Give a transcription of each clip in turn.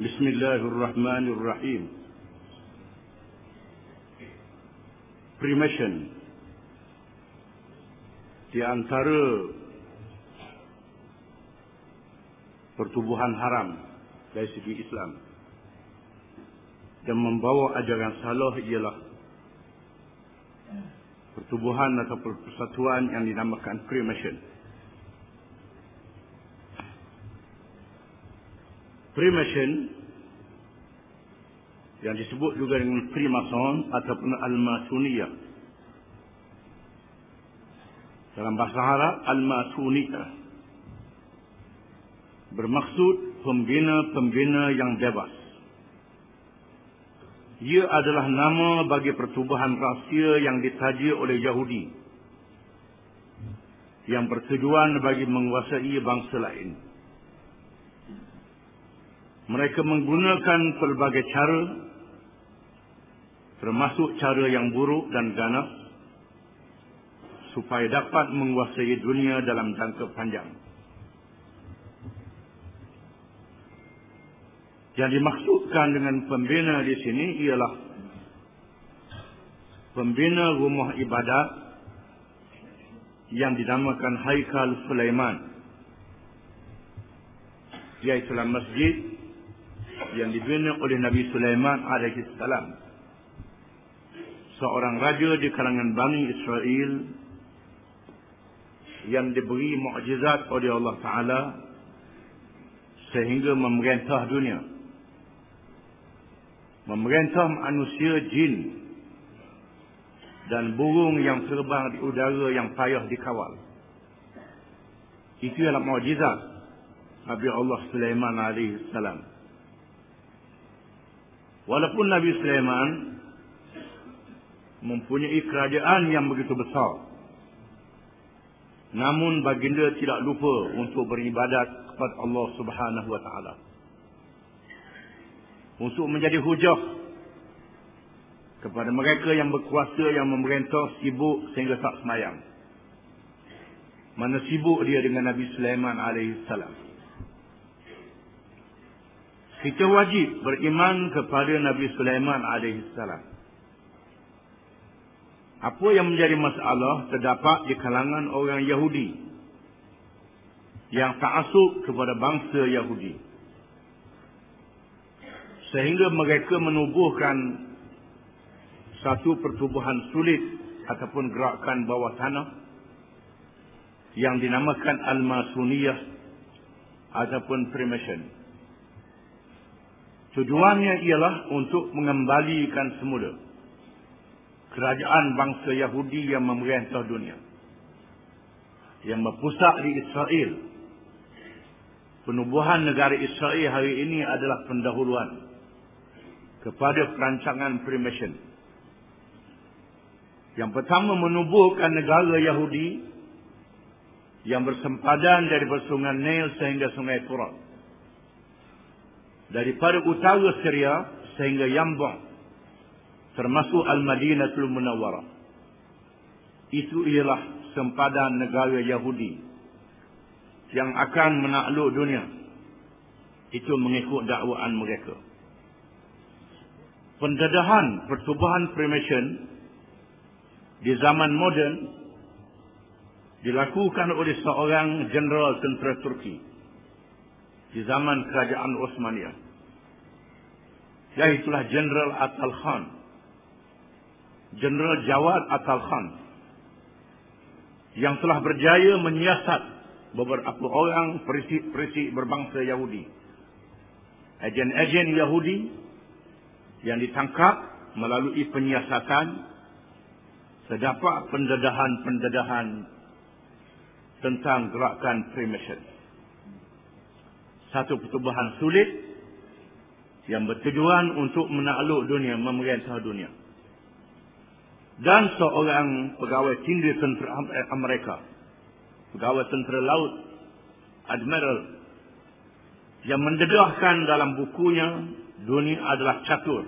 بسم الله الرحمن الرحيم Freemason di antara pertubuhan haram dari segi Islam dan membawa ajaran salah ialah pertubuhan atau persatuan yang dinamakan Freemason. Freemason yang disebut juga dengan Freemason ataupun Al-Masuniyah. Dalam bahasa Arab, Al-Masuniyah bermaksud pembina-pembina yang bebas. Ia adalah nama bagi pertubuhan rahsia yang ditaja oleh Yahudi yang bertujuan bagi menguasai bangsa lain. Mereka menggunakan pelbagai cara termasuk cara yang buruk dan ganas supaya dapat menguasai dunia dalam jangka panjang. Yang dimaksudkan dengan pembina di sini ialah pembina rumah ibadat yang dinamakan Haikal Sulaiman. Iaitu masjid yang dibina oleh Nabi Sulaiman alaihi salam. Seorang raja di kalangan Bani Israel yang diberi mukjizat oleh Allah Taala sehingga memerintah dunia. Memerintah manusia jin dan burung yang terbang di udara yang payah dikawal. Itu adalah mukjizat Nabi Allah Sulaiman alaihi salam. Walaupun Nabi Sulaiman mempunyai kerajaan yang begitu besar. Namun baginda tidak lupa untuk beribadat kepada Allah Subhanahu wa taala. Untuk menjadi hujah kepada mereka yang berkuasa yang memerintah sibuk sehingga tak semayang. Mana sibuk dia dengan Nabi Sulaiman alaihi salam. Kita wajib beriman kepada Nabi Sulaiman alaihi salam. Apa yang menjadi masalah terdapat di kalangan orang Yahudi yang ta'asub kepada bangsa Yahudi. Sehingga mereka menubuhkan satu pertubuhan sulit ataupun gerakan bawah tanah yang dinamakan Al-Masuniyah ataupun Freemason. Tujuannya ialah untuk mengembalikan semula kerajaan bangsa Yahudi yang memerintah dunia. Yang berpusat di Israel. Penubuhan negara Israel hari ini adalah pendahuluan kepada perancangan Freemason. Yang pertama menubuhkan negara Yahudi yang bersempadan dari sungai Nil sehingga sungai Furat. Daripada utara Syria sehingga Yambong termasuk Al-Madinatul Munawwarah. Itu ialah sempadan negara Yahudi yang akan menakluk dunia. Itu mengikut dakwaan mereka. Pendedahan pertubuhan Freemason di zaman moden dilakukan oleh seorang jeneral tentera Turki di zaman kerajaan Osmania. Iaitulah Jeneral Atal Khan. Jeneral Jawad Atal Khan yang telah berjaya menyiasat beberapa orang perisi-perisi berbangsa Yahudi. Agen-agen Yahudi yang ditangkap melalui penyiasatan terdapat pendedahan-pendedahan tentang gerakan Freemason. Satu pertubuhan sulit yang bertujuan untuk menakluk dunia, memerintah dunia dan seorang pegawai tinggi tentera Amerika, pegawai tentera laut, Admiral, yang mendedahkan dalam bukunya dunia adalah catur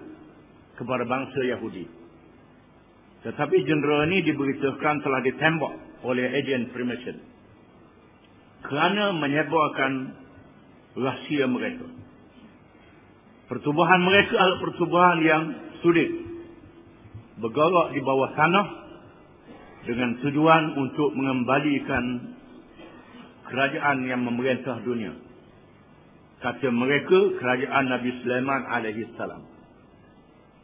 kepada bangsa Yahudi. Tetapi jeneral ini diberitahukan telah ditembak oleh agen Freemason kerana menyebarkan rahsia mereka. Pertubuhan mereka adalah pertubuhan yang sulit. Bergerak di bawah tanah dengan tujuan untuk mengembalikan kerajaan yang memerintah dunia. Kata mereka kerajaan Nabi Sulaiman alaihi salam.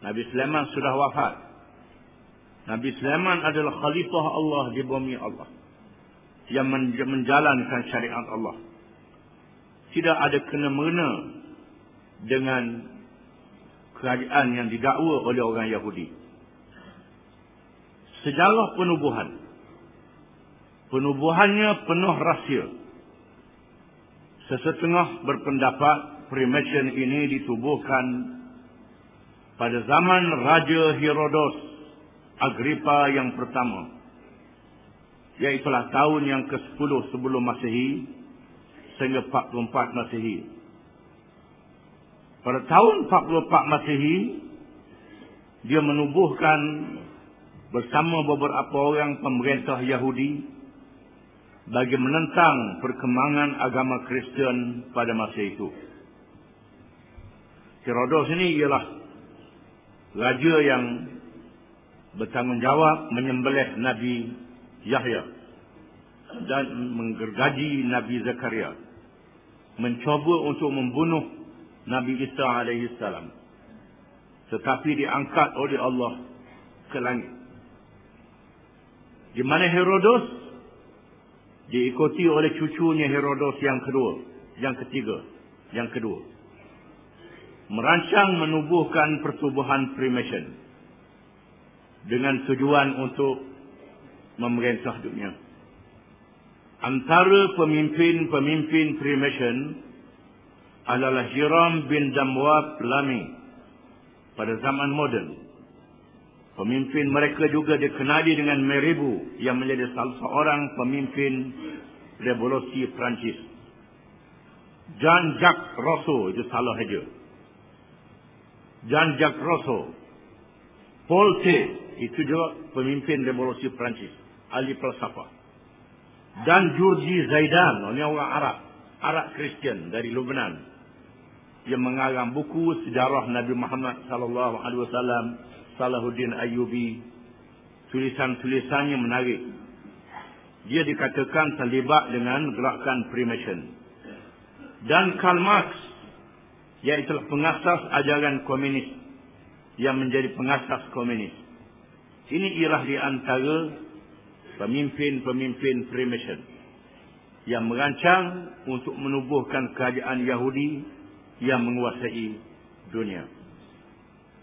Nabi Sulaiman sudah wafat. Nabi Sulaiman adalah khalifah Allah di bumi Allah yang menjalankan syariat Allah. Tidak ada kena-mengena dengan kerajaan yang didakwa oleh orang Yahudi. Sejarah penubuhan. Penubuhannya penuh rahsia. Sesetengah berpendapat Freemason ini ditubuhkan pada zaman Raja Herodos Agrippa yang pertama. Iaitulah tahun yang ke-10 sebelum Masehi sehingga 44 Masehi. Pada tahun 44 Masehi, dia menubuhkan bersama beberapa orang pemerintah Yahudi bagi menentang perkembangan agama Kristian pada masa itu. Herodos ini ialah raja yang bertanggungjawab menyembelih Nabi Yahya dan menggergaji Nabi Zakaria. Mencoba untuk membunuh Nabi Isa alaihi salam. Tetapi diangkat oleh Allah ke langit. Di mana Herodos diikuti oleh cucunya Herodos yang kedua, yang ketiga, yang kedua. Merancang menubuhkan pertubuhan Freemason dengan tujuan untuk memerintah dunia. Antara pemimpin-pemimpin Freemason adalah Hiram bin Damwab Lami pada zaman moden. Pemimpin mereka juga dikenali dengan Meribu yang menjadi salah seorang pemimpin revolusi Perancis. Jean-Jacques Rousseau itu salah saja. Jean-Jacques Rousseau. Paul T. itu juga pemimpin revolusi Perancis. Ahli falsafah. Dan Georgi Zaidan. Ini orang Arab. Arab Kristian dari Lebanon. Yang mengarang buku sejarah Nabi Muhammad sallallahu alaihi wasallam Salahuddin Ayyubi tulisan-tulisannya menarik. Dia dikatakan terlibat dengan gerakan Freemason. Dan Karl Marx iaitu pengasas ajaran komunis yang menjadi pengasas komunis. Ini ialah di antara pemimpin-pemimpin Freemason yang merancang untuk menubuhkan kerajaan Yahudi yang menguasai dunia.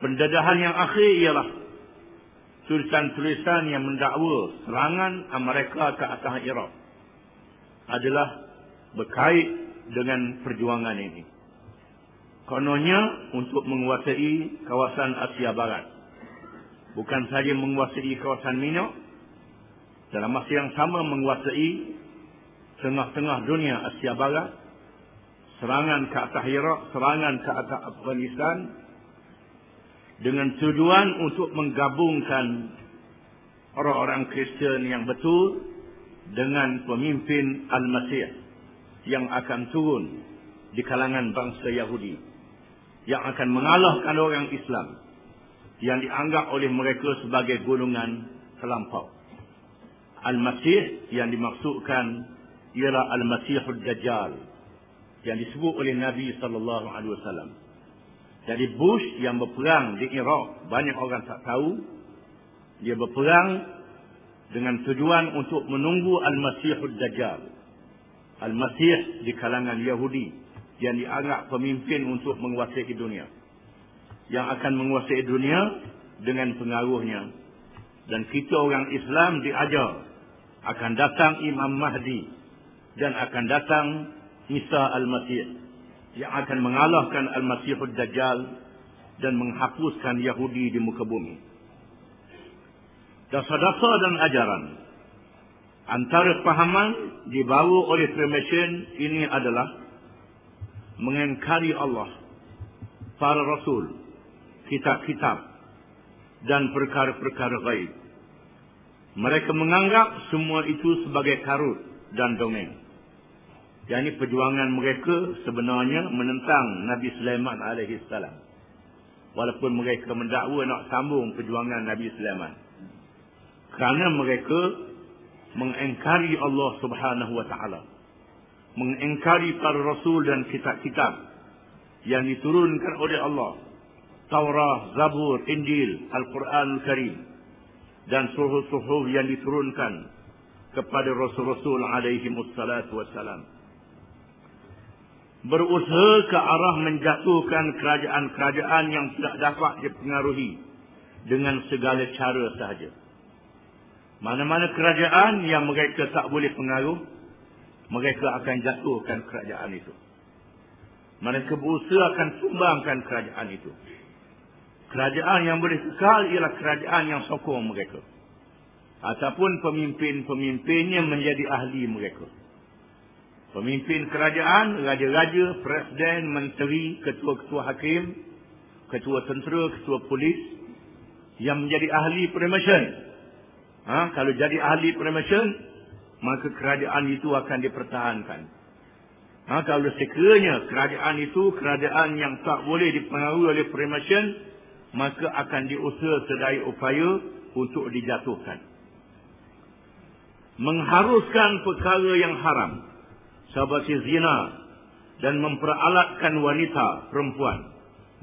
Pendedahan yang akhir ialah tulisan-tulisan yang mendakwa serangan Amerika ke atas Iraq adalah berkait dengan perjuangan ini. Kononnya untuk menguasai kawasan Asia Barat. Bukan saja menguasai kawasan minyak, dalam masa yang sama menguasai tengah-tengah dunia Asia Barat, serangan ke atas Iraq, serangan ke atas Afghanistan, dengan tujuan untuk menggabungkan orang-orang Kristen yang betul dengan pemimpin Al-Masih yang akan turun di kalangan bangsa Yahudi yang akan mengalahkan orang Islam yang dianggap oleh mereka sebagai golongan terlampau. Al-Masih yang dimaksudkan ialah Al-Masihul Dajjal yang disebut oleh Nabi sallallahu alaihi wasallam. Jadi Bush yang berperang di Iraq, banyak orang tak tahu. Dia berperang dengan tujuan untuk menunggu Al-Masihud Dajjal. Al-Masih di kalangan Yahudi yang dianggap pemimpin untuk menguasai dunia. Yang akan menguasai dunia dengan pengaruhnya. Dan kita orang Islam diajar akan datang Imam Mahdi dan akan datang Isa Al-Masih yang akan mengalahkan Al-Masihud Dajjal dan menghapuskan Yahudi di muka bumi. Dasar-dasar dan ajaran antara pahaman dibawa oleh Freemason ini adalah mengengkari Allah, para Rasul, kitab-kitab dan perkara-perkara gaib. Mereka menganggap semua itu sebagai karut dan dongeng. Yang perjuangan mereka sebenarnya menentang Nabi Sulaiman salam. Walaupun mereka mendakwa nak sambung perjuangan Nabi Sulaiman. Kerana mereka mengingkari Allah Subhanahu wa taala. Mengingkari para rasul dan kitab-kitab yang diturunkan oleh Allah. Taurah, Zabur, Injil, Al-Quran Al-Karim dan suhuf-suhuf yang diturunkan kepada rasul-rasul alaihi wassalatu wassalam berusaha ke arah menjatuhkan kerajaan-kerajaan yang tidak dapat dipengaruhi dengan segala cara sahaja. Mana-mana kerajaan yang mereka tak boleh pengaruh, mereka akan jatuhkan kerajaan itu. Mereka berusaha akan sumbangkan kerajaan itu. Kerajaan yang boleh kekal ialah kerajaan yang sokong mereka. Ataupun pemimpin-pemimpinnya menjadi ahli mereka. Pemimpin kerajaan, raja-raja, presiden, menteri, ketua-ketua hakim, ketua tentera, ketua polis yang menjadi ahli perempuan. Ha? Kalau jadi ahli perempuan, maka kerajaan itu akan dipertahankan. Ha? Kalau sekiranya kerajaan itu kerajaan yang tak boleh dipengaruhi oleh perempuan, maka akan diusaha sedaya upaya untuk dijatuhkan. Mengharuskan perkara yang haram seperti zina dan memperalatkan wanita perempuan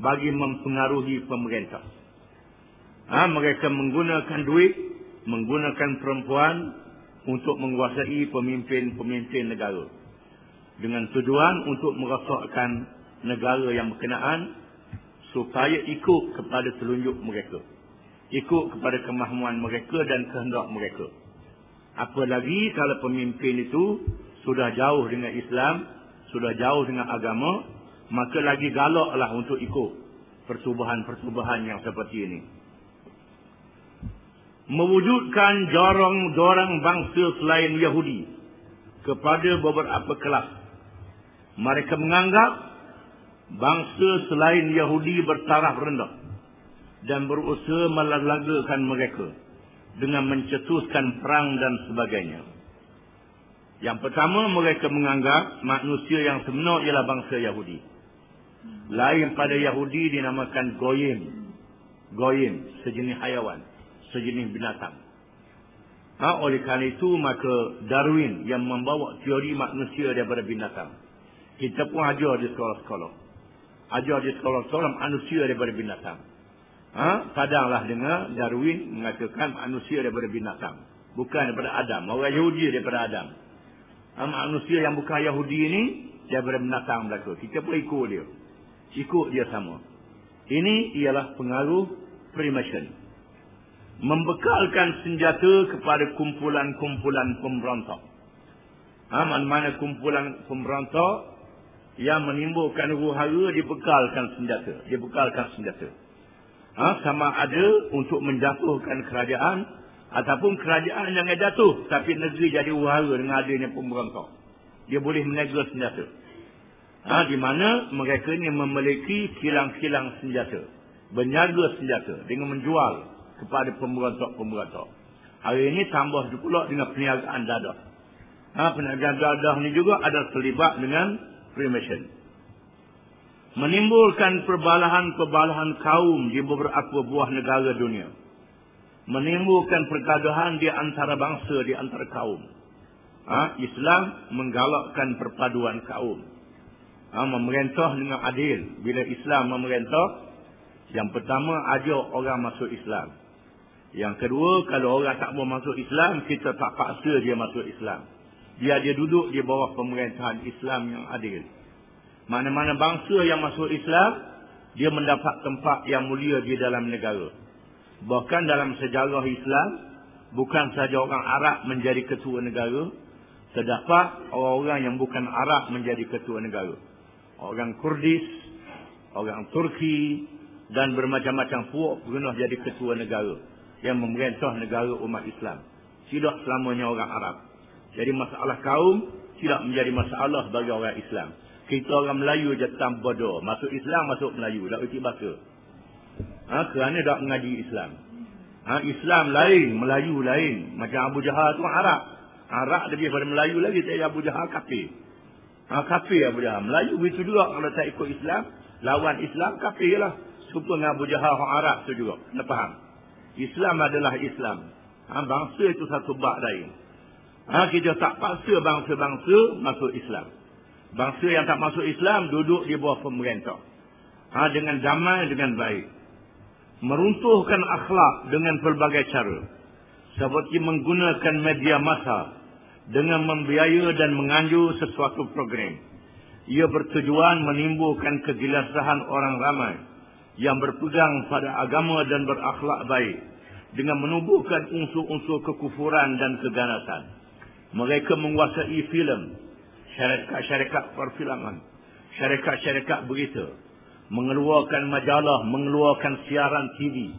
bagi mempengaruhi pemerintah. Ha, mereka menggunakan duit, menggunakan perempuan untuk menguasai pemimpin-pemimpin negara. Dengan tujuan untuk merosakkan negara yang berkenaan supaya ikut kepada telunjuk mereka. Ikut kepada kemahuan mereka dan kehendak mereka. Apalagi kalau pemimpin itu sudah jauh dengan Islam, sudah jauh dengan agama, maka lagi galaklah untuk ikut pertubuhan-pertubuhan yang seperti ini. Mewujudkan jorong-jorong bangsa selain Yahudi kepada beberapa kelas. Mereka menganggap bangsa selain Yahudi bertaraf rendah dan berusaha melalagakan mereka dengan mencetuskan perang dan sebagainya. Yang pertama mereka menganggap manusia yang sebenar ialah bangsa Yahudi. Lain pada Yahudi dinamakan Goyim. Goyim, sejenis hayawan, sejenis binatang. Ha, oleh kerana itu maka Darwin yang membawa teori manusia daripada binatang. Kita pun ajar di sekolah-sekolah. Ajar di sekolah-sekolah manusia daripada binatang. Ha, kadanglah dengar Darwin mengatakan manusia daripada binatang. Bukan daripada Adam. Orang Yahudi daripada Adam manusia yang bukan Yahudi ini daripada binatang belaka. Kita pun ikut dia. Ikut dia sama. Ini ialah pengaruh Freemason. Membekalkan senjata kepada kumpulan-kumpulan pemberontak. Ha, mana-mana kumpulan pemberontak yang menimbulkan huru-hara dibekalkan senjata. Dibekalkan senjata. Ha, sama ada untuk menjatuhkan kerajaan Ataupun kerajaan yang jatuh. Tapi negeri jadi uhara dengan adanya pemberontak. Dia boleh menegur senjata. Ha, di mana mereka ini memiliki kilang-kilang senjata. Berniaga senjata. Dengan menjual kepada pemberontak-pemberontak. Hari ini tambah pula dengan perniagaan dadah. Ha, perniagaan dadah ini juga ada terlibat dengan Freemason. Menimbulkan perbalahan-perbalahan kaum di beberapa buah negara dunia menimbulkan pergaduhan di antara bangsa, di antara kaum. Ha? Islam menggalakkan perpaduan kaum. Ha? Memerintah dengan adil. Bila Islam memerintah, yang pertama ajak orang masuk Islam. Yang kedua, kalau orang tak mau masuk Islam, kita tak paksa dia masuk Islam. Dia dia duduk di bawah pemerintahan Islam yang adil. Mana-mana bangsa yang masuk Islam, dia mendapat tempat yang mulia di dalam negara. Bahkan dalam sejarah Islam, bukan saja orang Arab menjadi ketua negara, terdapat orang-orang yang bukan Arab menjadi ketua negara. Orang Kurdis, orang Turki, dan bermacam-macam puak pernah jadi ketua negara yang memerintah negara umat Islam. Tidak selamanya orang Arab. Jadi masalah kaum tidak menjadi masalah bagi orang Islam. Kita orang Melayu je tanpa bodoh. Masuk Islam, masuk Melayu. Tak erti bahasa ha, kerana tak mengaji Islam. Ha, Islam lain, Melayu lain. Macam Abu Jahal tu Arab. Arab lebih daripada Melayu lagi. Saya Abu Jahal kafir. Ha, kafir Abu Jahal. Melayu begitu juga kalau tak ikut Islam. Lawan Islam kafir lah. Suka dengan Abu Jahal orang Arab tu juga. Kena faham. Islam adalah Islam. Ha, bangsa itu satu bak lain. Ha, kita tak paksa bangsa-bangsa masuk Islam. Bangsa yang tak masuk Islam duduk di bawah pemerintah. Ha, dengan damai, dengan baik. Meruntuhkan akhlak dengan pelbagai cara. Seperti menggunakan media massa dengan membiaya dan menganjur sesuatu program. Ia bertujuan menimbulkan kegilasahan orang ramai yang berpegang pada agama dan berakhlak baik dengan menubuhkan unsur-unsur kekufuran dan keganasan. Mereka menguasai filem, syarikat-syarikat perfilman, syarikat-syarikat berita, mengeluarkan majalah, mengeluarkan siaran TV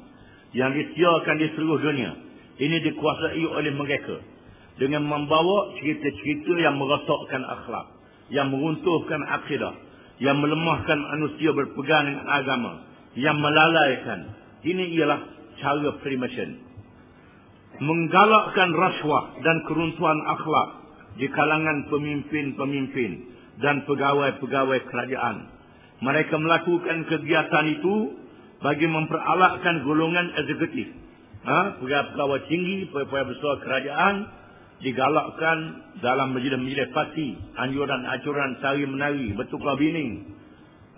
yang disiarkan di seluruh dunia. Ini dikuasai oleh mereka dengan membawa cerita-cerita yang merosakkan akhlak, yang meruntuhkan akidah, yang melemahkan manusia berpegang dengan agama, yang melalaikan. Ini ialah cara Freemason. Menggalakkan rasuah dan keruntuhan akhlak di kalangan pemimpin-pemimpin dan pegawai-pegawai kerajaan. Mereka melakukan kegiatan itu bagi memperalakkan golongan eksekutif. Ha? Pegawai-pegawai tinggi, pegawai besar kerajaan, digalakkan dalam majlis-majlis parti anjuran-anjuran tari menari bertukar bining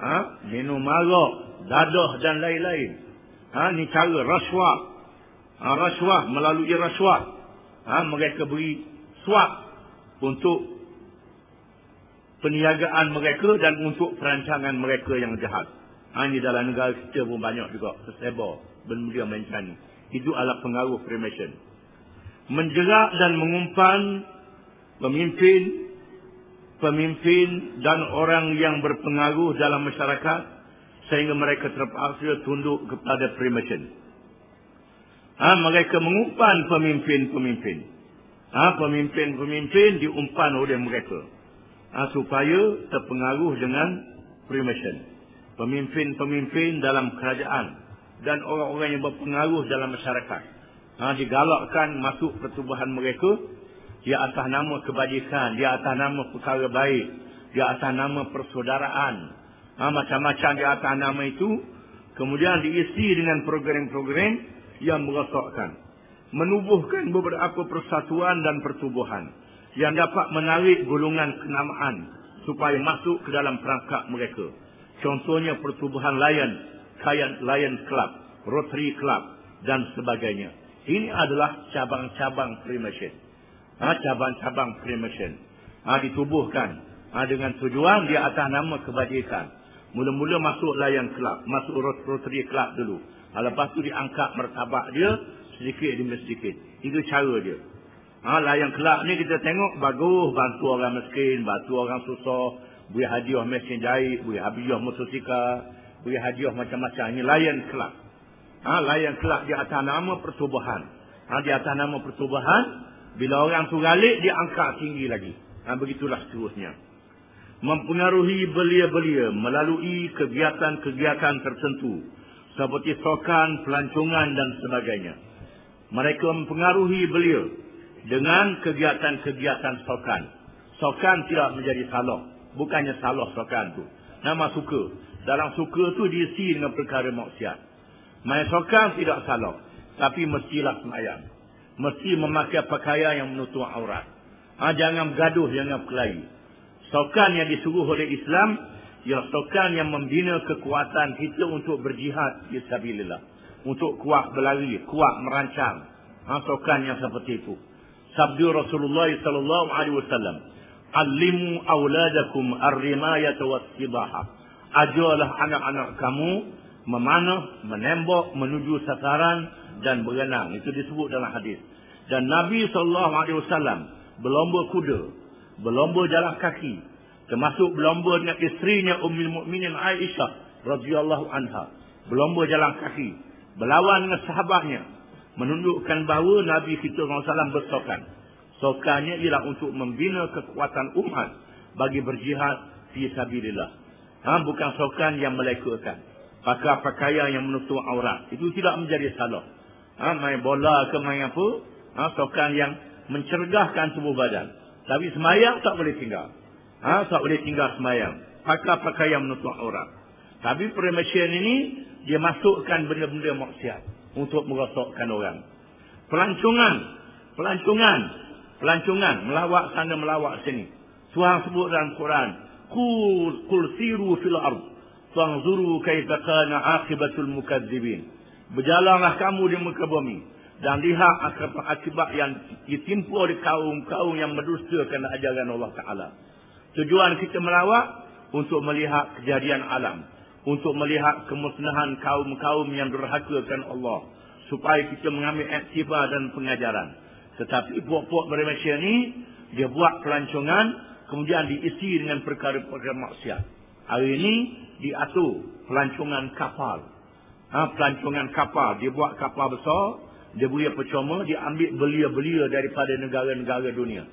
ha? minum marak dadah dan lain-lain ha? ni cara rasuah ha? rasuah melalui rasuah ha? mereka beri suap untuk peniagaan mereka dan untuk perancangan mereka yang jahat ha? ini dalam negara kita pun banyak juga tersebar benda-benda macam itu adalah pengaruh Freemason menjerak dan mengumpan pemimpin pemimpin dan orang yang berpengaruh dalam masyarakat sehingga mereka terpaksa tunduk kepada Freemason. Ha, mereka mengumpan pemimpin-pemimpin. Ha, pemimpin-pemimpin diumpan oleh mereka. Ha, supaya terpengaruh dengan Freemason. Pemimpin-pemimpin dalam kerajaan dan orang-orang yang berpengaruh dalam masyarakat ha, digalakkan masuk pertubuhan mereka di atas nama kebajikan, di atas nama perkara baik, di atas nama persaudaraan. Ha, macam-macam di atas nama itu kemudian diisi dengan program-program yang merosakkan. Menubuhkan beberapa persatuan dan pertubuhan yang dapat menarik golongan kenamaan supaya masuk ke dalam perangkap mereka. Contohnya pertubuhan Lion, Lion Club, Rotary Club dan sebagainya. Ini adalah cabang-cabang Freemason. Ha, cabang-cabang Freemason. Ha, ditubuhkan. Ha, dengan tujuan di atas nama kebajikan. Mula-mula masuk layan kelab. Masuk Rotary Club dulu. Ha, lepas tu diangkat mertabak dia. Sedikit demi sedikit. Itu cara dia. Ha, layan kelab ni kita tengok bagus. Bantu orang miskin. Bantu orang susah. Beri hadiah mesin jahit. Beri hadiah motosikal. Beri hadiah macam-macam. Ini layan kelab. Ha, layan kelak di atas nama pertubuhan. Ha, di atas nama pertubuhan, bila orang tu galik, dia angkat tinggi lagi. Ha, begitulah seterusnya. Mempengaruhi belia-belia melalui kegiatan-kegiatan tertentu. Seperti sokan, pelancongan dan sebagainya. Mereka mempengaruhi belia dengan kegiatan-kegiatan sokan. Sokan tidak menjadi salah. Bukannya salah sokan tu. Nama suka. Dalam suka tu diisi dengan perkara maksiat. Main sokang tidak salah. Tapi mestilah semayang. Mesti memakai pakaian yang menutup aurat. Ha, jangan bergaduh, jangan berkelahi. Sokan yang disuruh oleh Islam, ialah sokan yang membina kekuatan kita untuk berjihad di sabilillah. Untuk kuat berlari, kuat merancang. Ha, sokan yang seperti itu. Sabdu Rasulullah sallallahu alaihi wasallam, "Allimu auladakum ar-rimayata was-sibaha." Ajarlah anak-anak kamu memanah, menembak, menuju sasaran dan berenang. Itu disebut dalam hadis. Dan Nabi SAW berlomba kuda, berlomba jalan kaki, termasuk berlomba dengan isterinya Ummul Mukminin Aisyah radhiyallahu anha, berlomba jalan kaki, berlawan dengan sahabatnya, menunjukkan bahawa Nabi kita SAW bersokan. Sokannya ialah untuk membina kekuatan umat bagi berjihad fi sabilillah. Ha, bukan sokan yang melekutkan pakai pakaian yang menutup aurat. Itu tidak menjadi salah. Ha, main bola ke main apa. Ha, sokan yang mencerdahkan tubuh badan. Tapi semayang tak boleh tinggal. Ha, tak boleh tinggal semayang. Pakai pakaian menutup aurat. Tapi peremasian ini, dia masukkan benda-benda maksiat untuk merosokkan orang. Pelancongan. Pelancongan. Pelancongan. Melawak sana, melawak sini. Tuhan sebut dalam Quran. Kul, kul siru fil ard. Fanzuru kaifa kana akibatul mukadzibin. Berjalanlah kamu di muka bumi. Dan lihat akibat yang ditimpu oleh kaum-kaum yang mendustakan ajaran Allah Ta'ala. Tujuan kita melawak untuk melihat kejadian alam. Untuk melihat kemusnahan kaum-kaum yang durhakakan Allah. Supaya kita mengambil aktifah dan pengajaran. Tetapi puak-puak Malaysia ni, dia buat pelancongan, kemudian diisi dengan perkara-perkara maksiat. Hari ini, diatur pelancongan kapal. Ha, pelancongan kapal. Dia buat kapal besar, dia beri percuma, dia ambil belia-belia daripada negara-negara dunia.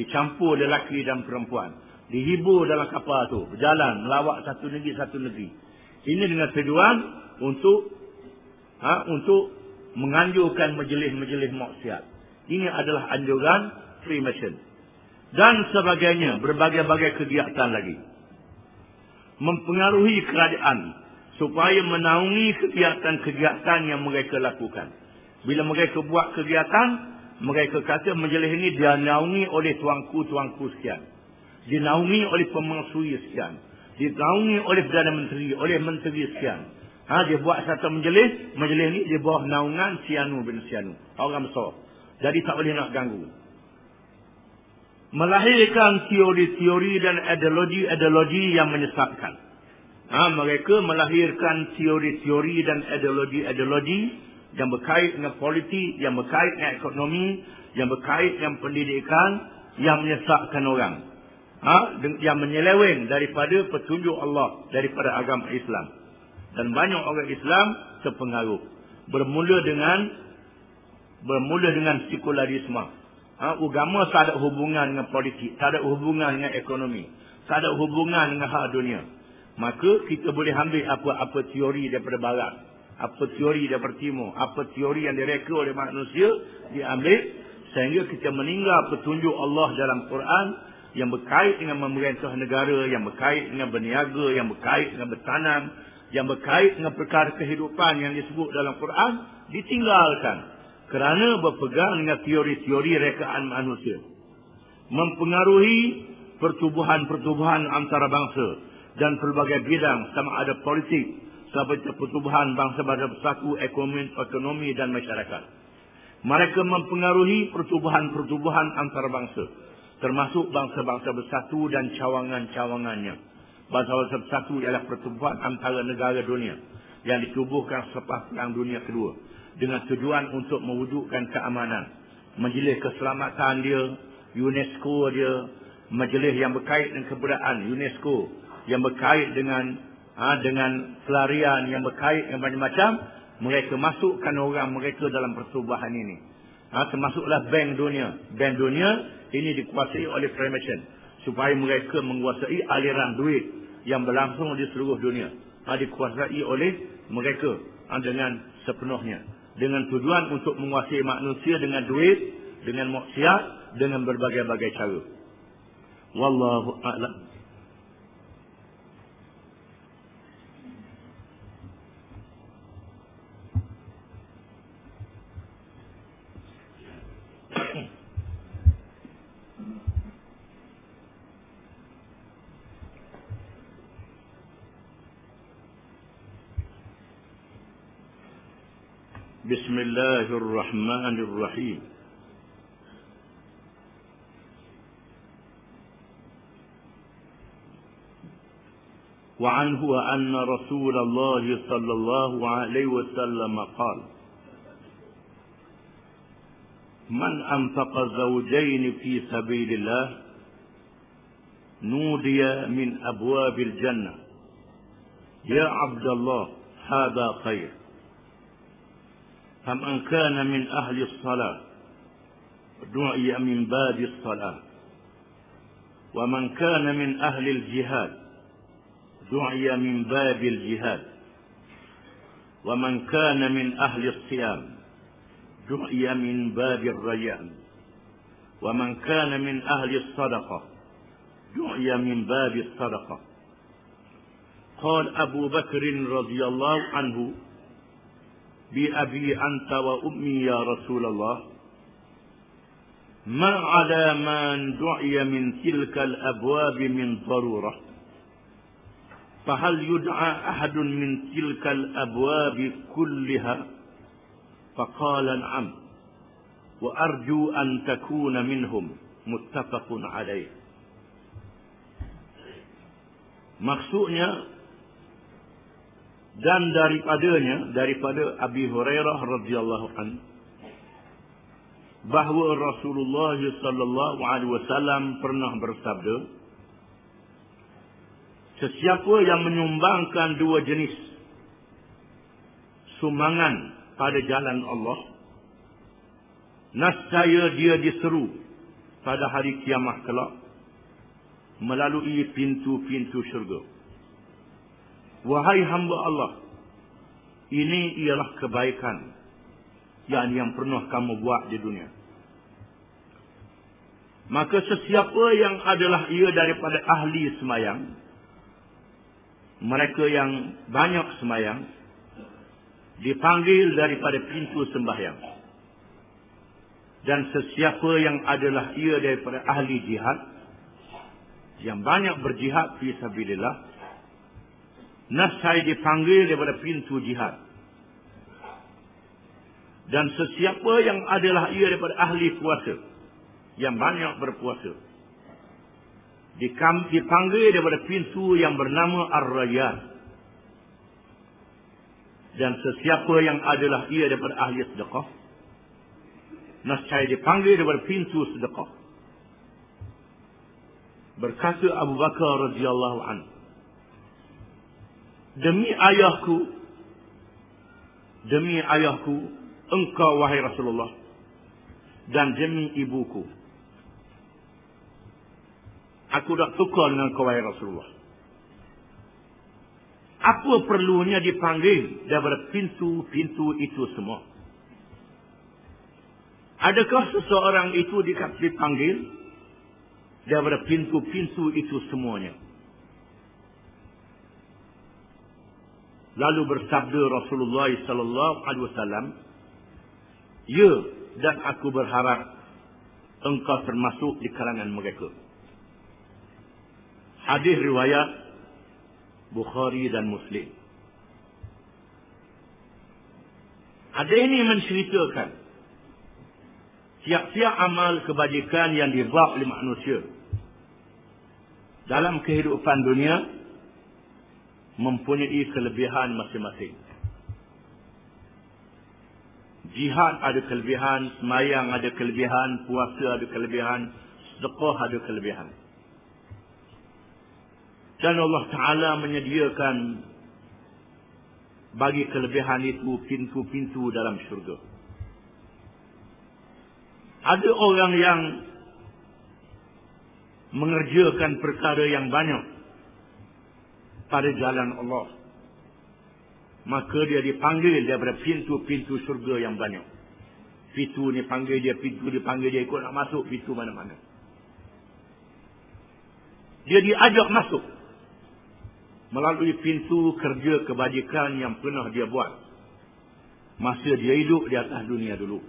Dicampur lelaki dan perempuan dihibur dalam kapal tu berjalan melawak satu negeri satu negeri ini dengan tujuan untuk ha, untuk menganjurkan majlis-majlis maksiat. Ini adalah anjuran Freemason dan sebagainya berbagai-bagai kegiatan lagi. Mempengaruhi kerajaan supaya menaungi kegiatan-kegiatan yang mereka lakukan. Bila mereka buat kegiatan mereka kata majlis ini dia naungi oleh tuanku-tuanku sekian. Dinaungi oleh pemasui sekian. Dinaungi oleh Perdana Menteri, oleh Menteri sekian. Ha, dia buat satu majlis, majlis ni dia bawah naungan Sianu bin Sianu. Orang besar. Jadi tak boleh nak ganggu. Melahirkan teori-teori dan ideologi-ideologi yang menyesatkan. Ha, mereka melahirkan teori-teori dan ideologi-ideologi yang berkait dengan politik, yang berkait dengan ekonomi, yang berkait dengan pendidikan, yang menyesatkan orang ha, yang menyeleweng daripada petunjuk Allah daripada agama Islam. Dan banyak orang Islam terpengaruh. Bermula dengan bermula dengan sekularisme. Ha, agama tak ada hubungan dengan politik tak ada hubungan dengan ekonomi tak ada hubungan dengan hak dunia. Maka kita boleh ambil apa-apa teori daripada barat apa teori daripada timur apa teori yang direka oleh manusia diambil sehingga kita meninggal petunjuk Allah dalam Quran yang berkait dengan memerintah negara, yang berkait dengan berniaga, yang berkait dengan bertanam, yang berkait dengan perkara kehidupan yang disebut dalam Quran, ditinggalkan. Kerana berpegang dengan teori-teori rekaan manusia. Mempengaruhi pertubuhan-pertubuhan antara bangsa dan pelbagai bidang sama ada politik, seperti pertubuhan bangsa-bangsa bersatu, ekonomi, ekonomi dan masyarakat. Mereka mempengaruhi pertubuhan-pertubuhan antara bangsa termasuk bangsa-bangsa bersatu dan cawangan-cawangannya. Bangsa-bangsa bersatu ialah pertumbuhan antara negara dunia yang ditubuhkan selepas Perang Dunia Kedua dengan tujuan untuk mewujudkan keamanan. Majlis keselamatan dia, UNESCO dia, majlis yang berkait dengan kebudayaan UNESCO yang berkait dengan ha, dengan pelarian yang berkait dengan macam-macam, mereka masukkan orang mereka dalam pertubuhan ini. Ha, termasuklah Bank Dunia. Bank Dunia ini dikuasai oleh Freemason supaya mereka menguasai aliran duit yang berlangsung di seluruh dunia. Ha, dikuasai oleh mereka ha, dengan sepenuhnya. Dengan tujuan untuk menguasai manusia dengan duit, dengan maksiat, dengan berbagai-bagai cara. Wallahu a'lam. بسم الله الرحمن الرحيم. وعنه أن رسول الله صلى الله عليه وسلم قال من أنفق زوجين في سبيل الله نودي من أبواب الجنة. يا عبد الله هذا خير. فمن كان من أهل الصلاة دعي من باب الصلاة. ومن كان من أهل الجهاد دعي من باب الجهاد. ومن كان من أهل الصيام دعي من باب الريان. ومن كان من أهل الصدقة دعي من باب الصدقة. قال أبو بكر رضي الله عنه بأبي أنت وأمي يا رسول الله. ما على من دعي من تلك الأبواب من ضرورة؟ فهل يدعى أحد من تلك الأبواب كلها؟ فقال نعم وأرجو أن تكون منهم. متفق عليه. maksudnya dan daripadanya daripada Abi Hurairah radhiyallahu an bahawa Rasulullah sallallahu alaihi wasallam pernah bersabda Sesiapa yang menyumbangkan dua jenis sumbangan pada jalan Allah nascaya dia diseru pada hari kiamat kelak melalui pintu-pintu syurga. Wahai hamba Allah, ini ialah kebaikan yang yang pernah kamu buat di dunia. Maka sesiapa yang adalah ia daripada ahli semayang, mereka yang banyak semayang, dipanggil daripada pintu sembahyang. Dan sesiapa yang adalah ia daripada ahli jihad, yang banyak berjihad fi sabilillah nasai dipanggil daripada pintu jihad dan sesiapa yang adalah ia daripada ahli puasa yang banyak berpuasa dipanggil daripada pintu yang bernama Ar-Rayyan dan sesiapa yang adalah ia daripada ahli sedekah nascaya dipanggil daripada pintu sedekah Berkata Abu Bakar radhiyallahu an. Demi ayahku demi ayahku engkau wahai Rasulullah dan demi ibuku. Aku tak suka dengan kau wahai Rasulullah. Apa perlunya dipanggil daripada pintu-pintu itu semua? Adakah seseorang itu dipanggil daripada pintu-pintu itu semuanya. Lalu bersabda Rasulullah sallallahu alaihi wasallam, "Ya, dan aku berharap engkau termasuk di kalangan mereka." Hadis riwayat Bukhari dan Muslim. Hadis ini menceritakan tiap-tiap amal kebajikan yang dibuat oleh manusia dalam kehidupan dunia mempunyai kelebihan masing-masing. Jihad ada kelebihan, semayang ada kelebihan, puasa ada kelebihan, sedekah ada kelebihan. Dan Allah Ta'ala menyediakan bagi kelebihan itu pintu-pintu dalam syurga. Ada orang yang mengerjakan perkara yang banyak pada jalan Allah. Maka dia dipanggil daripada pintu-pintu surga yang banyak. Pintu ni panggil dia, pintu dipanggil dia ikut nak masuk pintu mana-mana. Dia diajak masuk melalui pintu kerja kebajikan yang pernah dia buat. Masa dia hidup di atas dunia dulu.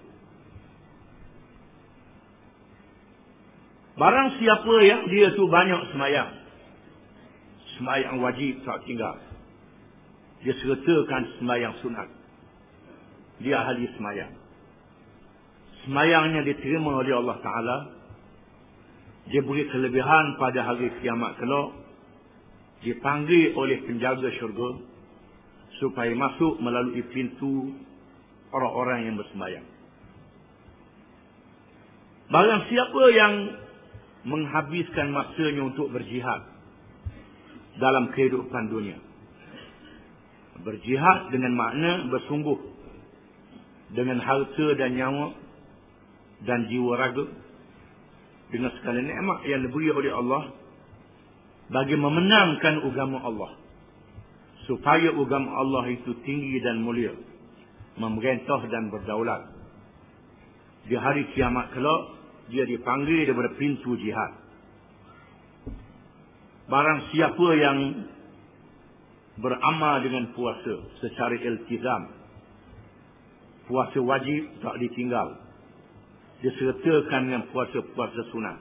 Barang siapa yang dia tu banyak semayang. Semayang wajib tak tinggal. Dia sertakan semayang sunat. Dia ahli semayang. Semayangnya diterima oleh Allah Ta'ala. Dia beri kelebihan pada hari kiamat kelak. Dipanggil oleh penjaga syurga. Supaya masuk melalui pintu orang-orang yang bersemayang. Barang siapa yang menghabiskan masanya untuk berjihad dalam kehidupan dunia. Berjihad dengan makna bersungguh dengan harta dan nyawa dan jiwa raga dengan segala nikmat yang diberi oleh Allah bagi memenangkan agama Allah supaya agama Allah itu tinggi dan mulia memerintah dan berdaulat di hari kiamat kelak dia dipanggil daripada pintu jihad. Barang siapa yang beramal dengan puasa secara iltizam puasa wajib tak ditinggal. Disertakan dengan puasa-puasa sunat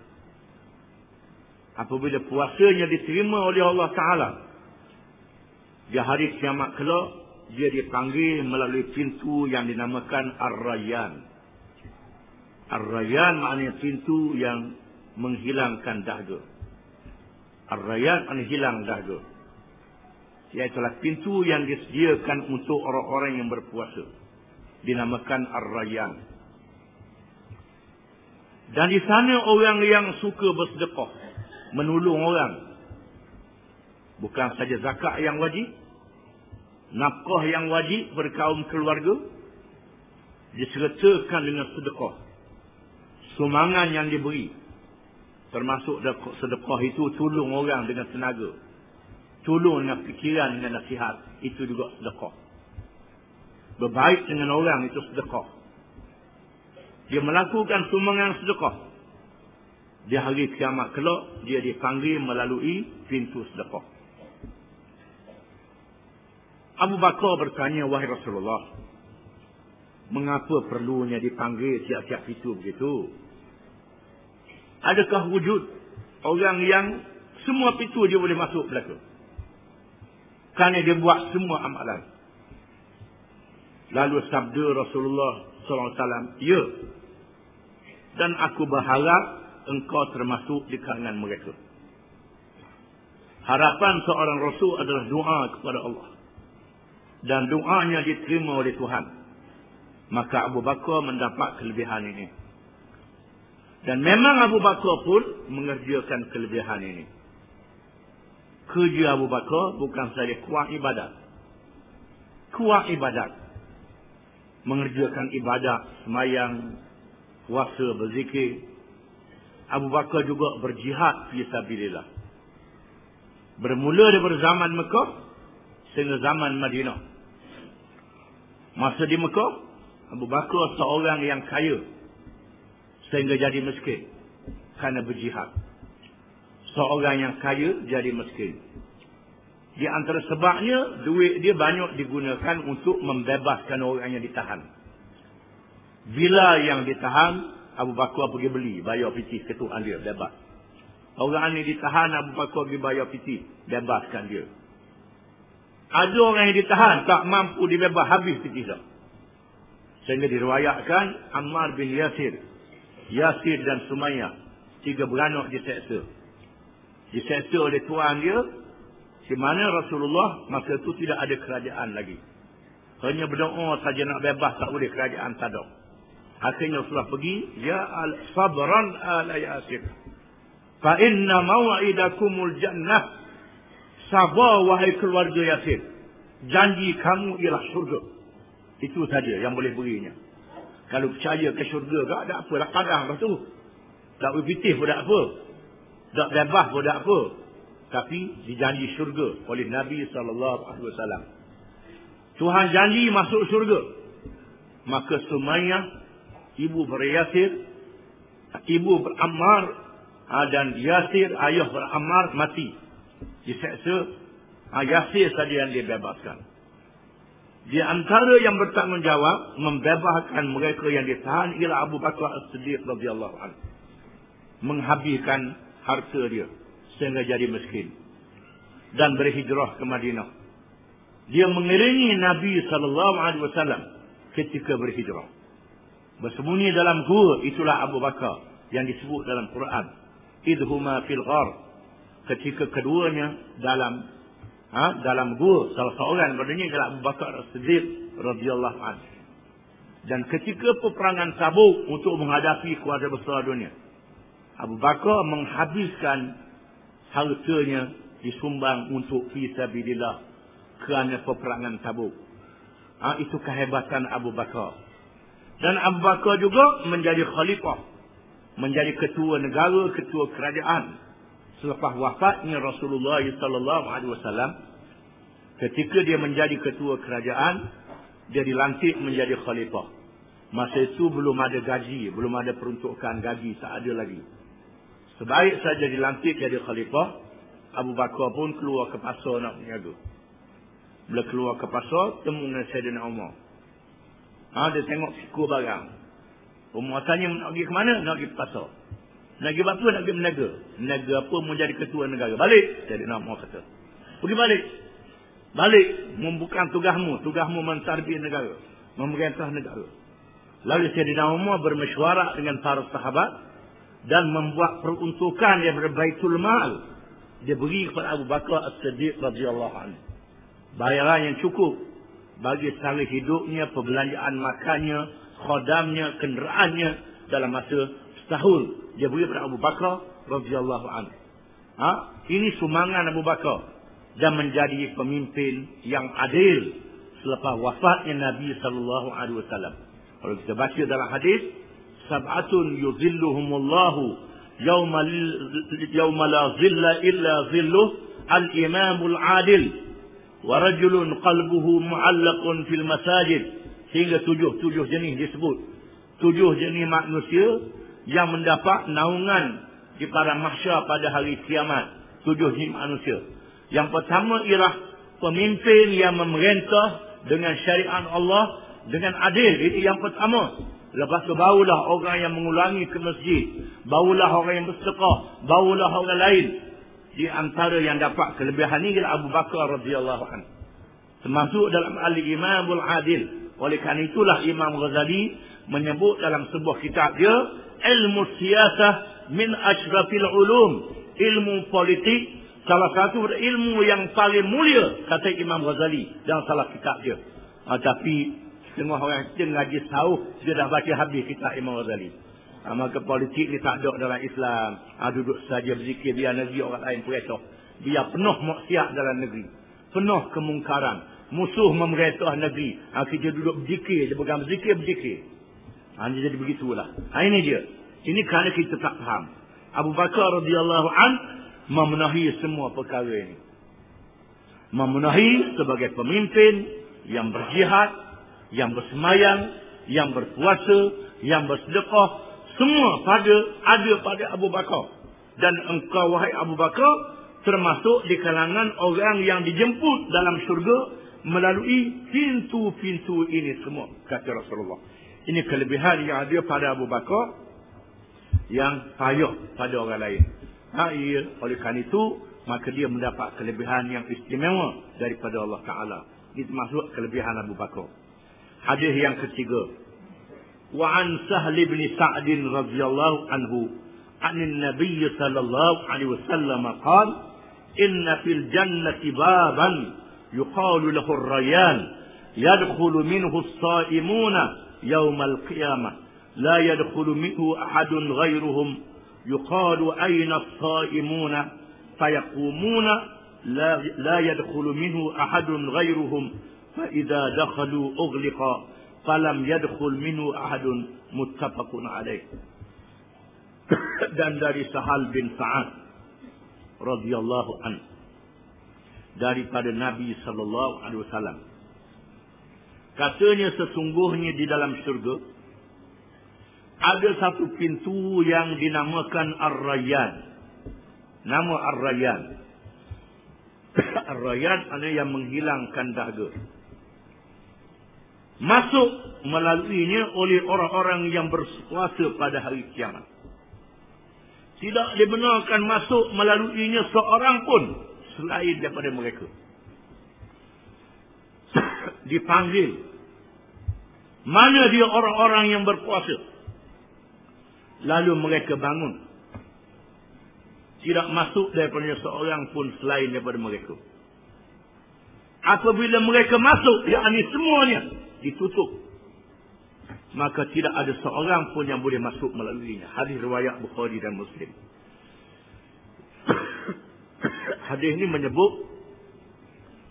apabila puasanya diterima oleh Allah Ta'ala di hari kiamat kelak dia dipanggil melalui pintu yang dinamakan Ar-Rayyan. Ar-Rayyan maknanya pintu yang menghilangkan dahaga Ar-Rayyan maknanya hilang dahaga iaitulah pintu yang disediakan untuk orang-orang yang berpuasa. Dinamakan Ar-Rayyan. Dan di sana orang yang suka bersedekah menolong orang. Bukan saja zakat yang wajib nafkah yang wajib berkaum keluarga disertakan dengan sedekah. Sumangan yang diberi termasuk sedekah itu tolong orang dengan tenaga. Tolong dengan fikiran dengan nasihat. Itu juga sedekah. Berbaik dengan orang itu sedekah. Dia melakukan sumbangan sedekah. Di hari kiamat kelak dia dipanggil melalui pintu sedekah. Abu Bakar bertanya wahai Rasulullah mengapa perlunya dipanggil tiap-tiap pintu begitu adakah wujud orang yang semua pintu dia boleh masuk belaka kerana dia buat semua amalan. Lalu sabda Rasulullah SAW, ya. Dan aku berharap engkau termasuk di kalangan mereka. Harapan seorang Rasul adalah doa kepada Allah. Dan doanya diterima oleh Tuhan. Maka Abu Bakar mendapat kelebihan ini. Dan memang Abu Bakar pun mengerjakan kelebihan ini kerja Abu Bakar bukan saja kuat ibadat. Kuat ibadat. Mengerjakan ibadat, semayang, puasa, berzikir. Abu Bakar juga berjihad fi sabilillah. Bermula daripada zaman Mekah sehingga zaman Madinah. Masa di Mekah, Abu Bakar seorang yang kaya sehingga jadi miskin kerana berjihad seorang yang kaya jadi miskin. Di antara sebabnya, duit dia banyak digunakan untuk membebaskan orang yang ditahan. Bila yang ditahan, Abu Bakar pergi beli, bayar piti ketua dia, bebas. Orang yang ditahan, Abu Bakar pergi bayar piti, bebaskan dia. Ada orang yang ditahan, tak mampu dibebas, habis piti dah. Sehingga diriwayatkan, Ammar bin Yasir, Yasir dan Sumayyah, tiga beranak diseksa. Disettle oleh tuan dia. Di mana Rasulullah masa itu tidak ada kerajaan lagi. Hanya berdoa saja nak bebas tak boleh kerajaan tak akhirnya Rasulullah pergi ya al sabran ala yasir. Fa inna maw'idakumul jannah. Sabar wahai keluarga yasir. Janji kamu ialah syurga. Itu saja yang boleh berinya kalau percaya ke syurga tak ada apa dah padang lepas tu tak berpitih pun tak apa tak bebas pun tak apa. Tapi dijanji syurga oleh Nabi SAW. Tuhan janji masuk syurga. Maka semuanya ibu beryasir, ibu berammar ah, dan Yasir, ayah berammar mati. Diseksa, ah, Yasir saja yang dibebaskan. Di antara yang bertanggungjawab membebaskan mereka yang ditahan ialah Abu Bakar As-Siddiq radhiyallahu anhu. Menghabiskan harta dia sehingga jadi miskin dan berhijrah ke Madinah. Dia mengiringi Nabi sallallahu alaihi wasallam ketika berhijrah. Bersembunyi dalam gua itulah Abu Bakar yang disebut dalam Quran. Idhuma fil ghar. Ketika keduanya dalam ha, dalam gua salah seorang berdiri adalah Abu Bakar As-Siddiq radhiyallahu anhu. Dan ketika peperangan Tabuk untuk menghadapi kuasa besar dunia, Abu Bakar menghabiskan hartanya disumbang untuk fisabilillah kerana peperangan Tabuk. Ha, itu kehebatan Abu Bakar. Dan Abu Bakar juga menjadi khalifah. Menjadi ketua negara, ketua kerajaan. Selepas wafatnya Rasulullah sallallahu alaihi wasallam ketika dia menjadi ketua kerajaan, dia dilantik menjadi khalifah. Masa itu belum ada gaji, belum ada peruntukan gaji, tak ada lagi. Sebaik saja dilantik jadi khalifah, Abu Bakar pun keluar ke pasar nak berniaga. Bila keluar ke pasar, temu dengan Sayyidina Umar. Ha, dia tengok siku barang. Umar tanya nak pergi ke mana? Nak pergi ke pasar. Pergi apa? Nak pergi berniaga. Berniaga apa menjadi ketua negara. Balik. Sayyidina Umar kata. Pergi balik. Balik. Membuka tugasmu. Tugasmu mentarbih negara. Memerintah negara. Lalu Sayyidina Umar bermesyuarat dengan para sahabat. Dan membuat peruntukan yang berbaitul mal. Dia beri kepada Abu Bakar As-Siddiq radhiyallahu anhu. Bayaran yang cukup bagi sehari hidupnya, perbelanjaan makannya, khodamnya, kenderaannya dalam masa sahur dia beri kepada Abu Bakar radhiyallahu anhu. Ha? Ini sumangan Abu Bakar dan menjadi pemimpin yang adil selepas wafatnya Nabi sallallahu alaihi wasallam. Kalau kita baca dalam hadis sab'atun yuzilluhumullahu yawma yawma la zilla illa zilluh al-imamul adil wa rajulun qalbuhu mu'allaqun fil masajid sehingga tujuh tujuh jenis disebut tujuh jenis manusia yang mendapat naungan di pada mahsyar pada hari kiamat tujuh jenis manusia yang pertama ialah pemimpin yang memerintah dengan syariat Allah dengan adil itu yang pertama Lepas tu barulah orang yang mengulangi ke masjid. Barulah orang yang bersedekah. Barulah orang lain. Di antara yang dapat kelebihan ini adalah Abu Bakar radhiyallahu anhu. Termasuk dalam Al-Imamul Adil. Oleh kerana itulah Imam Ghazali menyebut dalam sebuah kitab dia. Ilmu siyasah min ashrafil ulum. Ilmu politik. Salah satu ilmu yang paling mulia. Kata Imam Ghazali dalam salah kitab dia. Ha, tapi Setengah orang kita ngaji sauh, dia dah baca habis kitab Imam Ghazali. Ha, maka politik ni tak ada dalam Islam. Ha, duduk saja berzikir, biar negeri orang lain peresoh. Biar penuh maksiat dalam negeri. Penuh kemungkaran. Musuh memerintah negeri. Ha, kita duduk berzikir, dia pegang berzikir, berzikir. Ha, jadi begitulah. Ha, ini dia. Ini kerana kita tak faham. Abu Bakar radhiyallahu an memenuhi semua perkara ini. Memenuhi sebagai pemimpin yang berjihad, yang bersemayang, yang berpuasa, yang bersedekah, semua pada ada pada Abu Bakar. Dan engkau wahai Abu Bakar termasuk di kalangan orang yang dijemput dalam syurga melalui pintu-pintu ini semua kata Rasulullah. Ini kelebihan yang ada pada Abu Bakar yang payah pada orang lain. Ha, iya. Oleh kerana itu, maka dia mendapat kelebihan yang istimewa daripada Allah Ta'ala. Itu masuk kelebihan Abu Bakar. Hadis yang ketiga. Wa an bin Sa'd radhiyallahu anhu an Nabi sallallahu alaihi wasallam qala inna fil jannati baban yuqalu lahu ar-rayyan yadkhulu minhu as-sa'imuna يوم القيامة لا يدخل منه أحد غيرهم. يقال أين الصائمون؟ فيقومون لا, لا يدخل منه أحد غيرهم. فإذا دخلوا أغلق فلم يدخل منه أحد. متفق عليه. Dan dari Sahal bin Sa'ad radhiyallahu an daripada Nabi sallallahu alaihi wasallam. Katanya sesungguhnya di dalam syurga ada satu pintu yang dinamakan Ar-Rayyan nama Ar-Rayyan Ar-Rayyan adalah yang menghilangkan dahaga masuk melaluinya oleh orang-orang yang berkuasa pada hari kiamat. Tidak dibenarkan masuk melaluinya seorang pun selain daripada mereka. Dipanggil. Mana dia orang-orang yang berkuasa? Lalu mereka bangun. Tidak masuk daripada seorang pun selain daripada mereka. Apabila mereka masuk, yakni semuanya, ditutup maka tidak ada seorang pun yang boleh masuk melaluinya hadis riwayat Bukhari dan Muslim hadis ini menyebut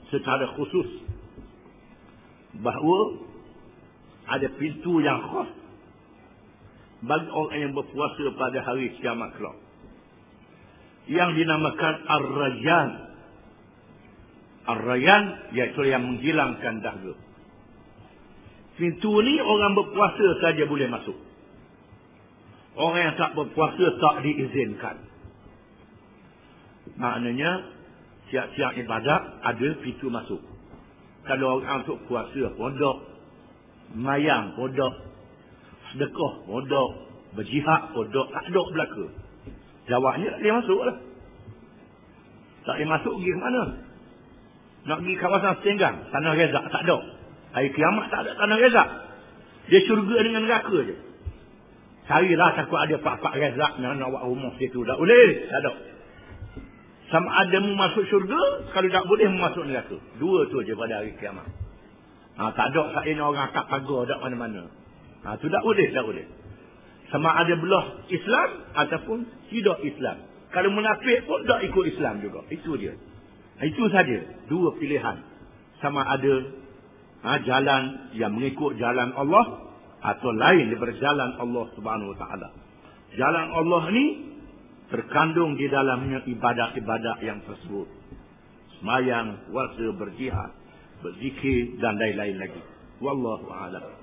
secara khusus bahawa ada pintu yang khas bagi orang yang berpuasa pada hari kiamat kelak yang dinamakan Ar-Rayyan Ar-Rayyan iaitu yang menghilangkan dahaga Pintu ni orang berpuasa saja boleh masuk. Orang yang tak berpuasa tak diizinkan. Maknanya siap-siap ibadat ada pintu masuk. Kalau orang untuk puasa pondok, mayang pondok, sedekah pondok, berjihad pondok, tak ada belaka. Jawabnya tak boleh masuk lah. Tak boleh masuk pergi mana? Nak pergi kawasan Setenggang, tanah rezak, tak ada. Hari kiamat tak ada tanah rezak. Dia syurga dengan neraka je. Carilah takut ada pak-pak rezak nak nak buat rumah situ. Tak boleh. Tak ada. Sama ada mu masuk syurga, kalau tak boleh mu masuk neraka. Dua tu je pada hari kiamat. Ha, tak ada tak orang akak pagar tak mana-mana. Ha, tu tak boleh, tak boleh. Sama ada belah Islam ataupun tidak Islam. Kalau munafik pun tak ikut Islam juga. Itu dia. Itu saja. Dua pilihan. Sama ada ha, jalan yang mengikut jalan Allah atau lain daripada jalan Allah Subhanahu Wa Taala. Jalan Allah ni terkandung di dalamnya ibadat-ibadat yang tersebut. Semayang, puasa, berjihad, berzikir dan lain-lain lagi. Wallahu a'lam.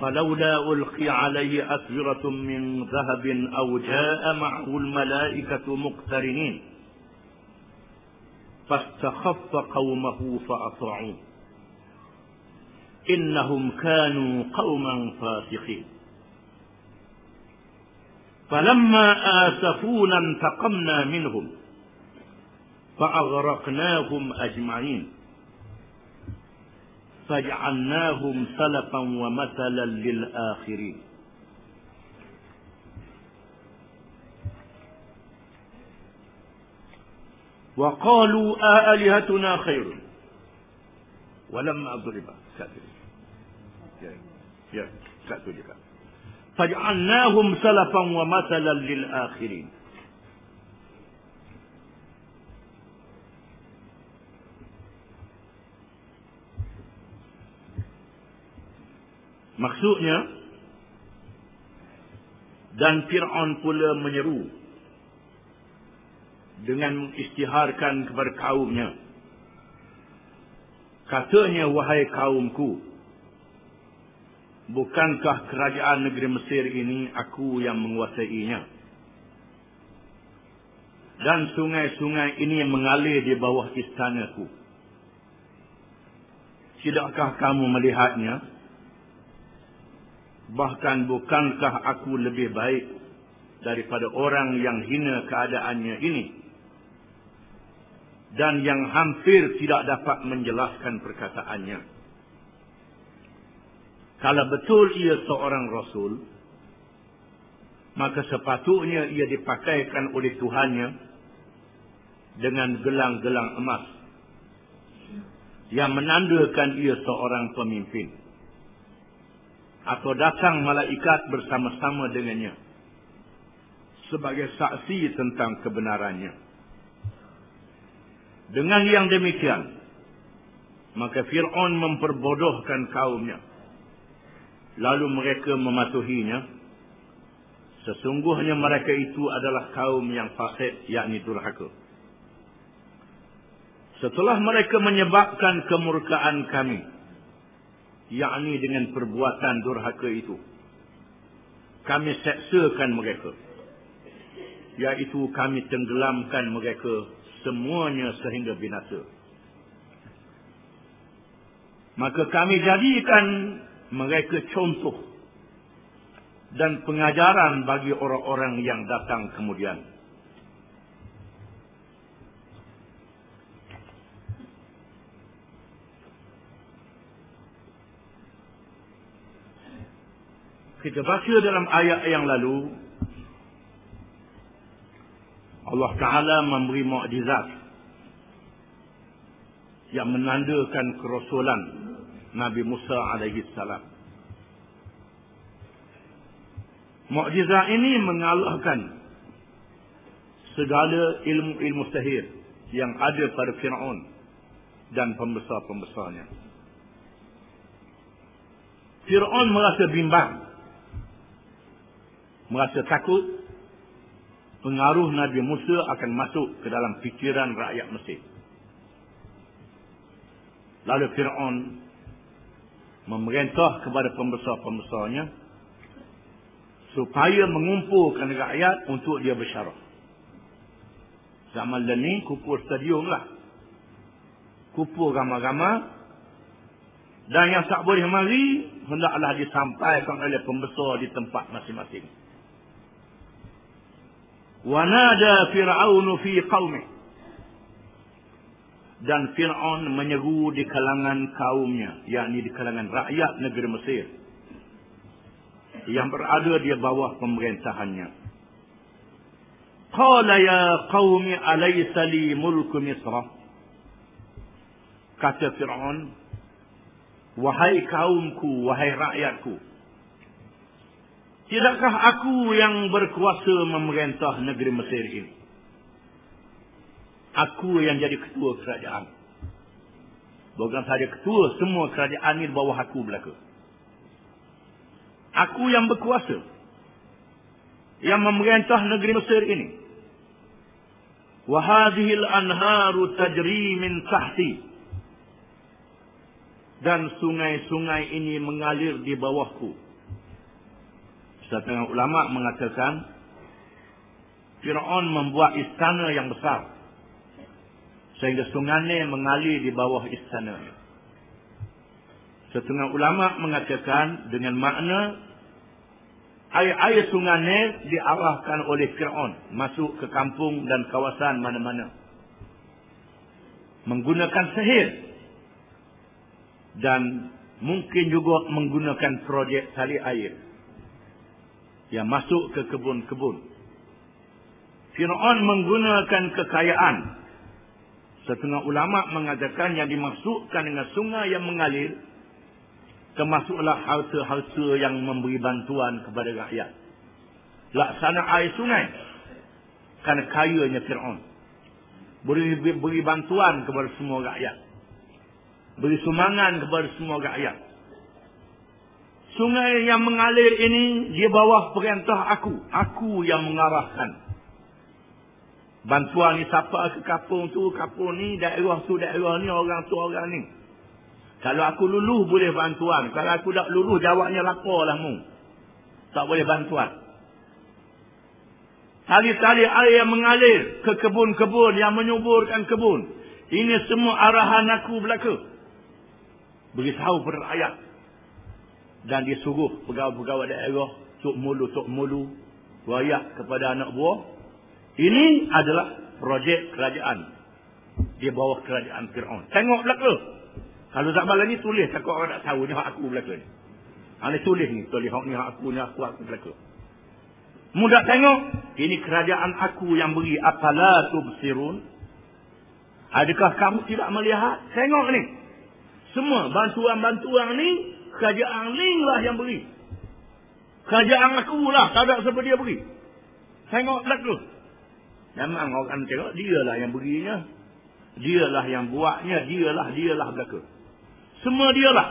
فلولا ألقي عليه أسورة من ذهب أو جاء معه الملائكة مقترنين. فاستخف قومه فأطاعوه إنهم كانوا قوما فاسقين. فلما آسفونا انتقمنا منهم. فأغرقناهم أجمعين. فجعلناهم سلفا ومثلا للآخرين. وقالوا آلهتنا خير. ولما أضرب. فجعلناهم سلفا ومثلا للآخرين. Maksudnya dan Fir'aun pula menyeru dengan mengisytiharkan kepada kaumnya. Katanya, wahai kaumku, bukankah kerajaan negeri Mesir ini aku yang menguasainya? Dan sungai-sungai ini mengalir di bawah istanaku. Tidakkah kamu melihatnya? Bahkan bukankah aku lebih baik daripada orang yang hina keadaannya ini dan yang hampir tidak dapat menjelaskan perkataannya. Kalau betul ia seorang rasul, maka sepatutnya ia dipakaikan oleh Tuhannya dengan gelang-gelang emas yang menandakan ia seorang pemimpin atau datang malaikat bersama-sama dengannya sebagai saksi tentang kebenarannya. Dengan yang demikian, maka Fir'aun memperbodohkan kaumnya. Lalu mereka mematuhinya. Sesungguhnya mereka itu adalah kaum yang fasik, yakni durhaka. Setelah mereka menyebabkan kemurkaan kami, yakni dengan perbuatan durhaka itu. Kami seksakan mereka. Iaitu kami tenggelamkan mereka semuanya sehingga binasa. Maka kami jadikan mereka contoh dan pengajaran bagi orang-orang yang datang kemudian kita baca dalam ayat yang lalu Allah Ta'ala memberi mukjizat yang menandakan kerasulan Nabi Musa alaihi salam. Mukjizat ini mengalahkan segala ilmu-ilmu sihir yang ada pada Firaun dan pembesar-pembesarnya. Firaun merasa bimbang. Merasa takut pengaruh Nabi Musa akan masuk ke dalam fikiran rakyat Mesir. Lalu Fir'aun memerintah kepada pembesar-pembesarnya supaya mengumpulkan rakyat untuk dia bersyarah. Zaman ini kupur stadium lah. Kupur ramah-ramah. Dan yang tak boleh mari, hendaklah disampaikan oleh pembesar di tempat masing-masing. Wanada Fir'aun fi qaumih. Dan Fir'aun menyeru di kalangan kaumnya, yakni di kalangan rakyat negeri Mesir. Yang berada di bawah pemerintahannya. Qala ya qaumi alaysa li mulku. Kata Fir'aun, wahai kaumku, wahai rakyatku, Tidakkah aku yang berkuasa memerintah negeri Mesir ini? Aku yang jadi ketua kerajaan. Bukan saja ketua, semua kerajaan ini bawah aku belaka. Aku yang berkuasa. Yang memerintah negeri Mesir ini. Wahadihil anharu tajri min tahti. Dan sungai-sungai ini mengalir di bawahku. Setengah ulama mengatakan Fir'aun membuat istana yang besar sehingga sungai mengalir di bawah istana. Setengah ulama mengatakan dengan makna air-air sungai diarahkan oleh Fir'aun masuk ke kampung dan kawasan mana-mana. Menggunakan sihir dan mungkin juga menggunakan projek tali air yang masuk ke kebun-kebun. Fir'aun menggunakan kekayaan. Setengah ulama mengatakan yang dimasukkan dengan sungai yang mengalir termasuklah harta-harta yang memberi bantuan kepada rakyat. Laksana air sungai kerana kayanya Fir'aun. Beri, beri bantuan kepada semua rakyat. Beri sumbangan kepada semua rakyat. Sungai yang mengalir ini di bawah perintah aku. Aku yang mengarahkan. Bantuan ni siapa ke kapung tu, kapung ni, daerah tu, daerah ni, orang tu, orang ni. Kalau aku luluh boleh bantuan. Kalau aku tak luluh jawabnya laporlah mu. Tak boleh bantuan. Tali-tali air yang mengalir ke kebun-kebun yang menyuburkan kebun. Ini semua arahan aku belaka. Beritahu pada rakyat dan disuruh pegawai-pegawai daerah tok mulu tok mulu wayak kepada anak buah. Ini adalah projek kerajaan. Di bawah kerajaan Firaun. Tengok belaka. Kalau malam ni tulis. Takut orang tak tahu ni hak aku belaka ni. Ha, ni tulis ni. Tulis hak ni hak aku ni aku aku belaka. Mudah tengok. Ini kerajaan aku yang beri. Apala tubsirun? Adakah kamu tidak melihat? Tengok ni. Semua bantuan-bantuan ni Kerajaan Ling lah yang beri. Kerajaan aku lah. Tak ada siapa dia beri. Tengok belakang. Memang orang tengok dia lah yang berinya. Dia lah yang buatnya. Dia lah, dia lah belakang. Semua dia lah.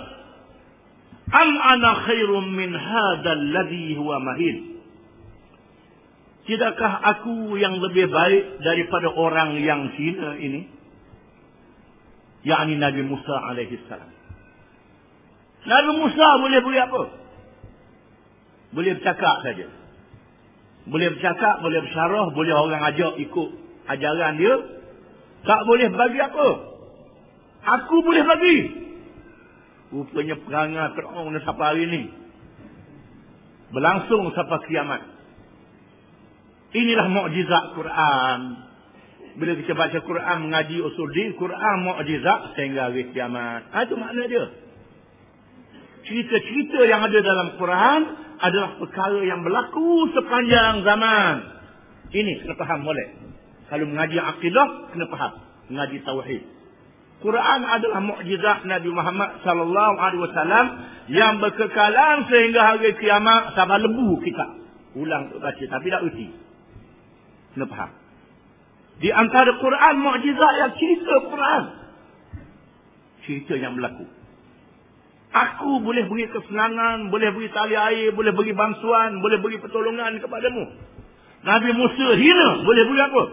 Am ana khairum min hadal ladhi huwa mahin. Tidakkah aku yang lebih baik daripada orang yang hina ini? Yang Nabi Musa alaihi salam. Nabi Musa boleh beri apa? Boleh bercakap saja. Boleh bercakap, boleh bersyarah, boleh orang ajak ikut ajaran dia. Tak boleh bagi apa? Aku boleh bagi. Rupanya perangai Fir'aun sampai hari ini. Berlangsung sampai kiamat. Inilah mukjizat Quran. Bila kita baca Quran mengaji usul din, Quran mukjizat sehingga hari kiamat. Ha, itu makna dia. Cerita-cerita yang ada dalam Quran adalah perkara yang berlaku sepanjang zaman. Ini kena faham boleh. Kalau mengaji akidah, kena faham. Mengaji tauhid. Quran adalah mukjizat Nabi Muhammad sallallahu alaihi wasallam yang berkekalan sehingga hari kiamat sampai lembu kita. Ulang untuk baca tapi tak erti. Kena faham. Di antara Quran mukjizat yang cerita Quran. Cerita yang berlaku. Aku boleh beri kesenangan, boleh beri tali air, boleh beri bantuan, boleh beri pertolongan kepadamu. Nabi Musa hina, boleh beri apa?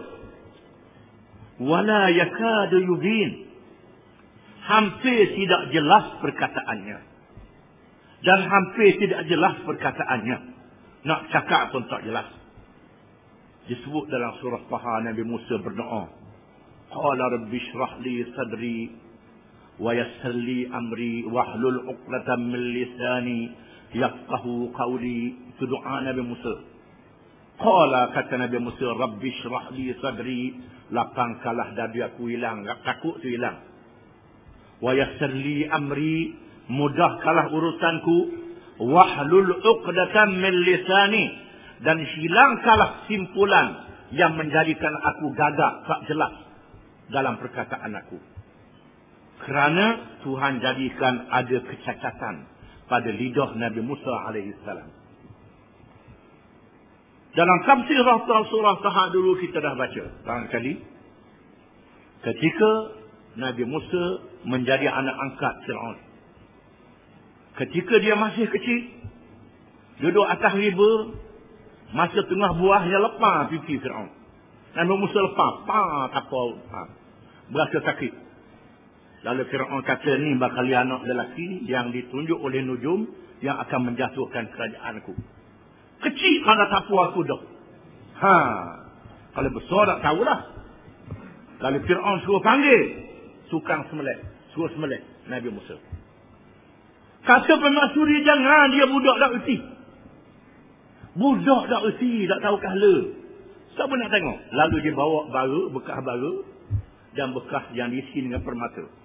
Wala yakadu yubin. Hampir tidak jelas perkataannya. Dan hampir tidak jelas perkataannya. Nak cakap pun tak jelas. Disebut dalam surah Taha Nabi Musa berdoa. Qala rabbi shrah li sadri ويسر لي أمري واحلل عقدة من لساني يفقه قولي تدعى نبي موسى قال kata Nabi Musa Rabbi syrah li sadri lapangkanlah dada aku hilang takut tu hilang wa yassir li amri mudahkanlah urusanku wahlul uqdatan min lisani dan hilangkanlah simpulan yang menjadikan aku gagak tak jelas dalam perkataan aku kerana Tuhan jadikan ada kecacatan pada lidah Nabi Musa alaihissalam. Dalam tafsir surah Taha dulu kita dah baca. Barangkali. Ketika Nabi Musa menjadi anak angkat Fir'aun. Ketika dia masih kecil. Duduk atas riba. Masa tengah buahnya lepas pipi Fir'aun. Nabi Musa lepas. Pa, tak apa. Ha. Berasa sakit. Lalu Fir'aun kata ni bakal anak lelaki yang ditunjuk oleh nujum yang akan menjatuhkan kerajaanku. Kecil mana tapu aku dah. Ha. Kalau besar tak tahulah. Lalu Fir'aun suruh panggil. Sukang semelih. Suruh semelih. Nabi Musa. Kata pemasuri jangan dia budak tak erti. Budak tak erti. Tak tahu kahla. Siapa nak tengok? Lalu dia bawa bara, bekas bara. Dan bekas yang diisi dengan permata.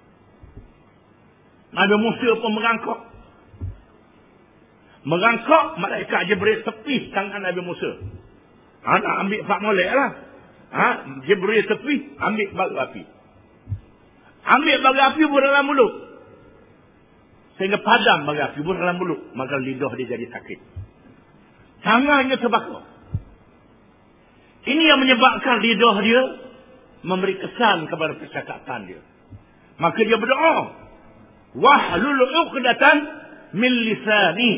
Nabi Musa pun merangkak. Merangkak, malaikat Jibril tepi tangan Nabi Musa. Ha, nak ambil Pak Molek lah. Ha, Jibril tepi, ambil bara api. Ambil bara api pun dalam mulut. Sehingga padam bara api pun dalam mulut. Maka lidah dia jadi sakit. Tangannya terbakar. Ini yang menyebabkan lidah dia memberi kesan kepada percakapan dia. Maka dia berdoa wahlul uqdatan min lisani.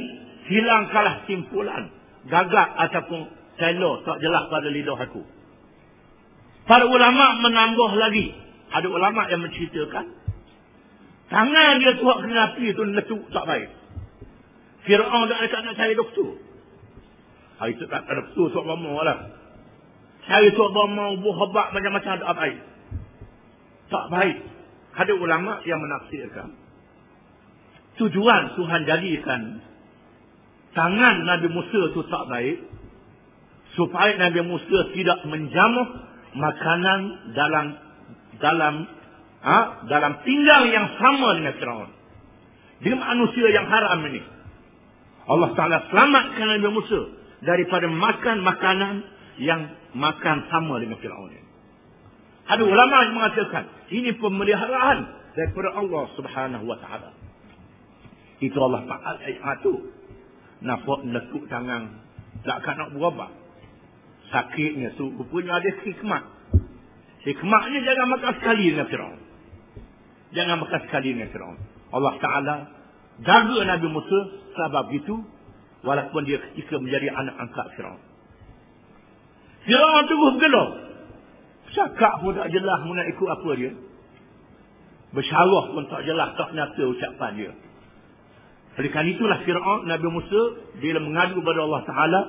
Hilangkanlah simpulan. Gagak ataupun selo tak jelas pada lidah aku. Para ulama menambah lagi. Ada ulama yang menceritakan tangan dia tuak kena api tu letup tak baik. Fir'aun tak ada nak cari doktor. Hari tu tak ada doktor sok bama lah. Cari sok bama buah hebat macam-macam ada baik. Tak baik. Ada ulama yang menafsirkan tujuan Tuhan jadikan tangan Nabi Musa itu tak baik supaya Nabi Musa tidak menjamuh makanan dalam dalam ha, dalam tinggal yang sama dengan Firaun. Dia manusia yang haram ini. Allah Taala selamatkan Nabi Musa daripada makan makanan yang makan sama dengan Firaun. Ada ulama yang mengatakan ini pemeliharaan daripada Allah Subhanahu wa taala. Itu Allah Ta'ala ayat itu. Nampak lekuk tangan. Takkan nak berubah. Sakitnya tu. Rupanya ada hikmat. Hikmatnya jangan makan sekali dengan Fir'aun. Jangan makan sekali dengan Fir'aun. Allah Ta'ala jaga Nabi Musa sebab itu. Walaupun dia ketika menjadi anak angkat Fir'aun. Fir'aun tu bergelar. Cakap pun tak jelas nak ikut apa dia. Bersyarah pun tak jelas tak nyata ucapan dia. Oleh kerana itulah Fir'aun Nabi Musa bila mengadu kepada Allah Taala,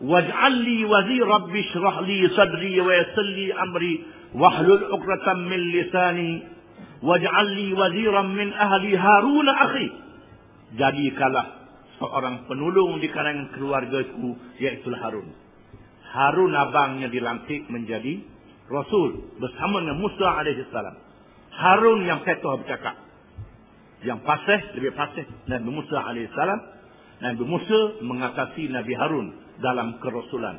"Waj'al li wazir rabbi shrah li sadri wa yassir li amri wahlul 'uqdatam min lisani waj'al li waziran min ahli Harun akhi." Jadikanlah seorang penolong di kalangan keluargaku iaitu Harun. Harun abangnya dilantik menjadi rasul bersama dengan Musa salam. Harun yang petuah bercakap. Yang pasih, lebih pasih Nabi Musa AS. Nabi Musa mengatasi Nabi Harun dalam kerasulan.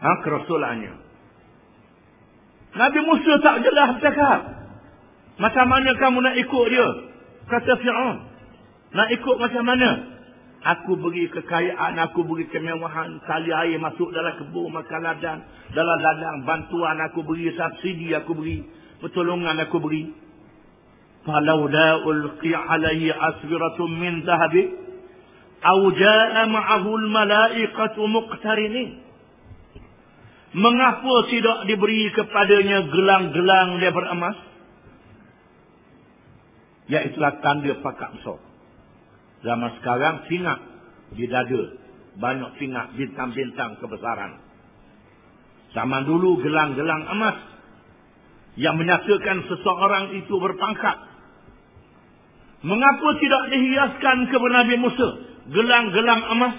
Ha, kerasulannya. Nabi Musa tak jelas bercakap. Macam mana kamu nak ikut dia? Kata Fir'aun. Nak ikut macam mana? Aku beri kekayaan, aku beri kemewahan, tali air masuk dalam kebun, makan ladang, dalam ladang, bantuan aku beri, subsidi aku beri, pertolongan aku beri. La ulqi alaihi aswiratun min zahabi, au ja'a ma'ahu al-malaikatu muqtarinin. Mengapa tidak diberi kepadanya gelang-gelang daripada emas? Iaitulah tanda pakat besar. Zaman sekarang singat di dada. Banyak singat bintang-bintang kebesaran. Zaman dulu gelang-gelang emas. Yang menyatakan seseorang itu berpangkat. Mengapa tidak dihiaskan kepada Nabi Musa? Gelang-gelang emas.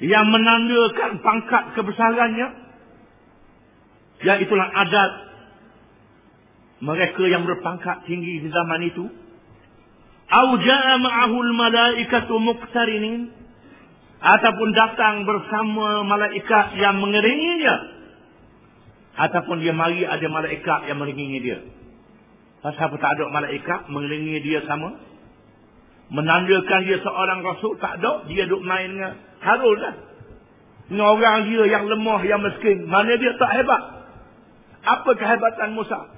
Yang menandakan pangkat kebesarannya. Iaitulah adat mereka yang berpangkat tinggi di zaman itu au jaa ma'ahu al-malaikatu muqtarinin ataupun datang bersama malaikat yang mengelilinginya ataupun dia mari ada malaikat yang mengelilingi dia pasal apa tak ada malaikat mengelilingi dia sama. Menandakan dia seorang rasul tak ada dia duk main dengan Harun lah dengan orang dia yang lemah yang miskin. Mana dia tak hebat? Apa kehebatan Musa?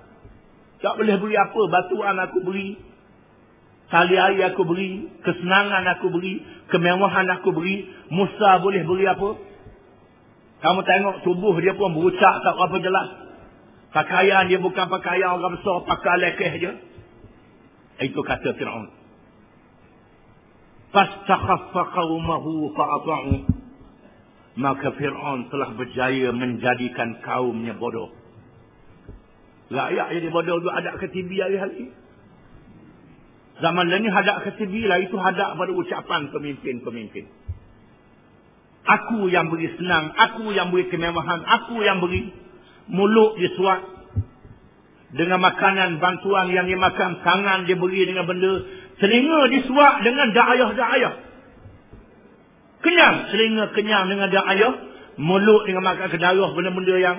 Tak boleh beri apa. Batuan aku beri Tali air aku beri, kesenangan aku beri, kemewahan aku beri, Musa boleh beri apa? Kamu tengok tubuh dia pun berucak tak apa jelas. Pakaian dia bukan pakaian orang besar, pakai lekeh je. Itu kata Fir'aun. Fastakhaffa qawmahu fa'ata'u. Maka Fir'aun telah berjaya menjadikan kaumnya bodoh. Rakyat jadi bodoh tu ada ke TV hari-hari. Zaman ini hadap ke TV lah. Itu hadap pada ucapan pemimpin-pemimpin. Aku yang beri senang. Aku yang beri kemewahan. Aku yang beri mulut disuat. Dengan makanan bantuan yang dia makan. Tangan dia beri dengan benda. Telinga disuat dengan da'ayah-da'ayah. Kenyang. Telinga kenyang dengan da'ayah. Mulut dengan makan kedarah benda-benda yang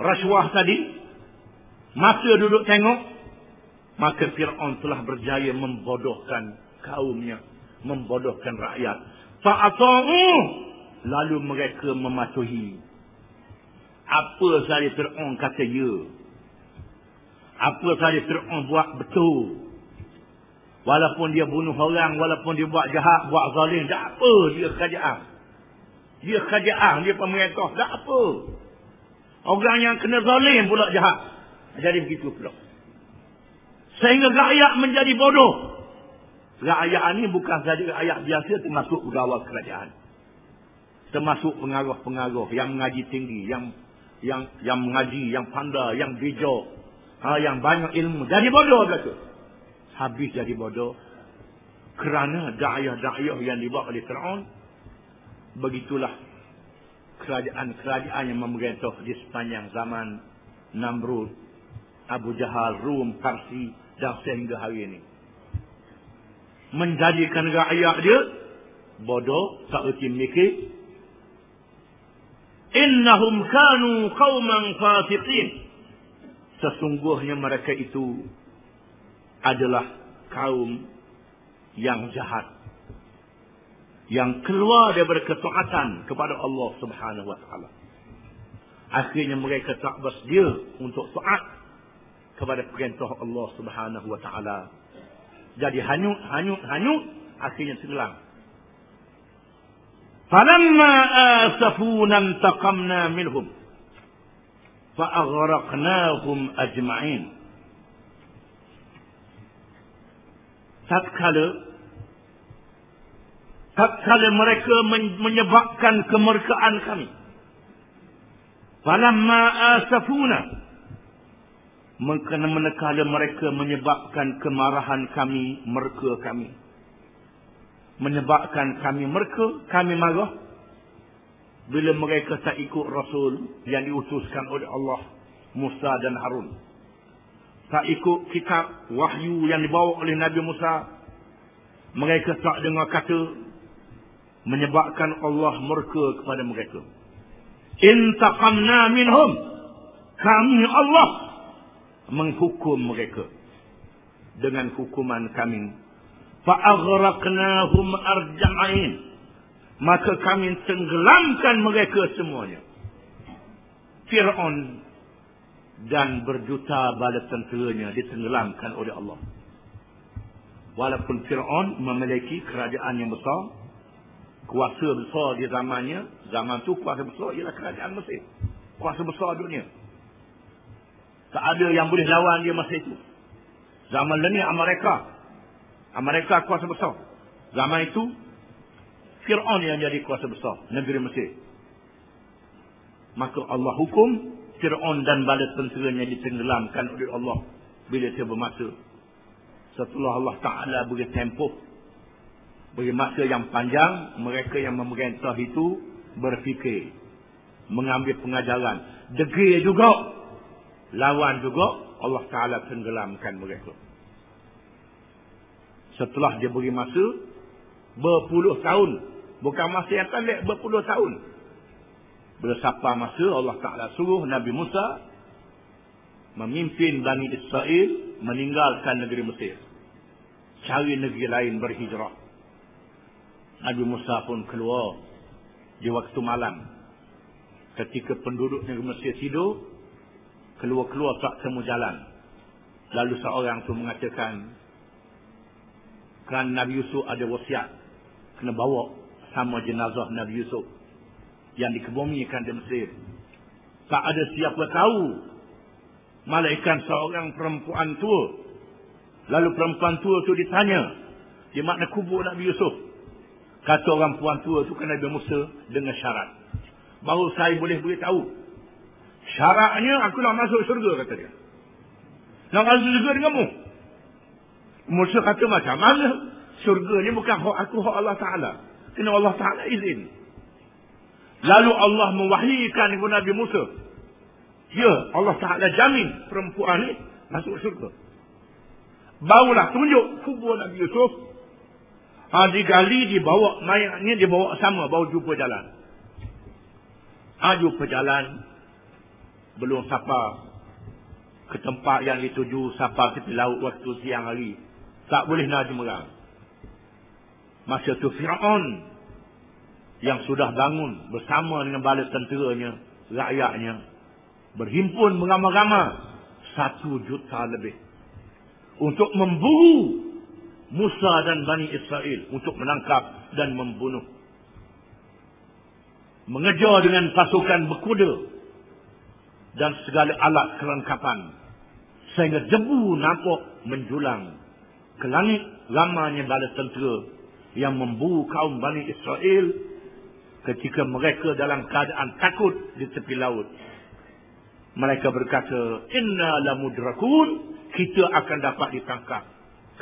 rasuah tadi. Masa duduk tengok maka Fir'aun telah berjaya membodohkan kaumnya. Membodohkan rakyat. Fa'ata'u. Lalu mereka mematuhi. Apa sahaja Fir'aun kata ya. Apa sahaja Fir'aun buat betul. Walaupun dia bunuh orang. Walaupun dia buat jahat. Buat zalim. Tak apa dia kerajaan. Dia kerajaan. Dia pemerintah. Tak apa. Orang yang kena zalim pula jahat. Jadi begitu pula. Sehingga rakyat menjadi bodoh. Rakyat ini bukan saja rakyat biasa termasuk pegawai kerajaan. Termasuk pengaruh-pengaruh yang mengaji tinggi. Yang yang yang mengaji, yang pandai, yang bijak. Ha, yang banyak ilmu. Jadi bodoh kata. Habis jadi bodoh. Kerana da'ayah-da'ayah yang dibuat oleh Fir'aun. Begitulah kerajaan-kerajaan yang memerintah di sepanjang zaman Namrud, Abu Jahal, Rum, Parsi, dan sehingga hari ini. Menjadikan rakyat dia bodoh, tak erti mikir. Innahum kanu qauman fasiqin. Sesungguhnya mereka itu adalah kaum yang jahat. Yang keluar daripada ketaatan kepada Allah subhanahu wa ta'ala. Akhirnya mereka tak bersedia untuk taat kepada perintah Allah Subhanahu wa taala. Jadi hanyut hanyut hanyut akhirnya tenggelam. Falamma asafuna intaqamna minhum fa aghraqnahum ajma'in. Tatkala tatkala mereka menyebabkan kemerkaan kami. Falamma asafuna Mengkena menekala mereka menyebabkan kemarahan kami, mereka kami. Menyebabkan kami mereka, kami marah. Bila mereka tak ikut Rasul yang diutuskan oleh Allah, Musa dan Harun. tak ikut kitab wahyu yang dibawa oleh Nabi Musa. Mereka tak dengar kata menyebabkan Allah murka kepada mereka. Intaqamna minhum. Kami Allah menghukum mereka dengan hukuman kami. Fa'aghraqnahum arja'in. Maka kami tenggelamkan mereka semuanya. Fir'aun dan berjuta bala tenteranya ditenggelamkan oleh Allah. Walaupun Fir'aun memiliki kerajaan yang besar, kuasa besar di zamannya, zaman tu kuasa besar ialah kerajaan Mesir. Kuasa besar dunia. Tak ada yang boleh lawan dia masa itu. Zaman ini Amerika. Amerika kuasa besar. Zaman itu, Fir'aun yang jadi kuasa besar negeri Mesir. Maka Allah hukum Fir'aun dan bala tenteranya ditenggelamkan oleh Allah bila dia bermasa. Setelah Allah Ta'ala beri tempoh, beri masa yang panjang, mereka yang memerintah itu berfikir, mengambil pengajaran. Degil juga, lawan juga, Allah Ta'ala tenggelamkan mereka. Setelah dia beri masa, berpuluh tahun, bukan masa yang pendek, berpuluh tahun, bila sampai masa Allah Ta'ala suruh Nabi Musa memimpin Bani Israel meninggalkan negeri Mesir. Cari negeri lain berhijrah. Nabi Musa pun keluar di waktu malam. Ketika penduduk negeri Mesir tidur, keluar-keluar tak temu jalan. Lalu seorang tu mengatakan, kerana Nabi Yusuf ada wasiat, kena bawa sama jenazah Nabi Yusuf yang dikebumikan di Mesir. Tak ada siapa tahu. Malaikat seorang perempuan tua. Lalu perempuan tua itu ditanya. Di mana kubur Nabi Yusuf. Kata orang perempuan tua itu kena Nabi Musa dengan syarat. Baru saya boleh beritahu. Syaratnya aku nak masuk syurga kata dia. Nak masuk syurga denganmu. Musa kata macam mana? Syurga ni bukan hak aku, hak Allah Ta'ala. Kena Allah Ta'ala izin. Lalu Allah mewahyikan kepada Nabi Musa. Ya, Allah Ta'ala jamin perempuan ini masuk syurga. Barulah tunjuk kubur Nabi Yusuf. Ha, digali, dibawa mayatnya, dibawa sama, baru jumpa jalan. Ha, jumpa jalan. Belum sapa ke tempat yang dituju, sapa tepi laut waktu siang hari. Tak boleh nak jemerang. Masa tu Fir'aun yang sudah bangun bersama dengan bala tenteranya, rakyatnya, berhimpun beramai-ramai satu juta lebih untuk memburu Musa dan Bani Israel untuk menangkap dan membunuh. Mengejar dengan pasukan berkuda dan segala alat kelengkapan sehingga debu nampak menjulang ke langit lamanya bala tentera yang memburu kaum Bani Israel ketika mereka dalam keadaan takut di tepi laut. Mereka berkata, Inna lamudrakun, kita akan dapat ditangkap.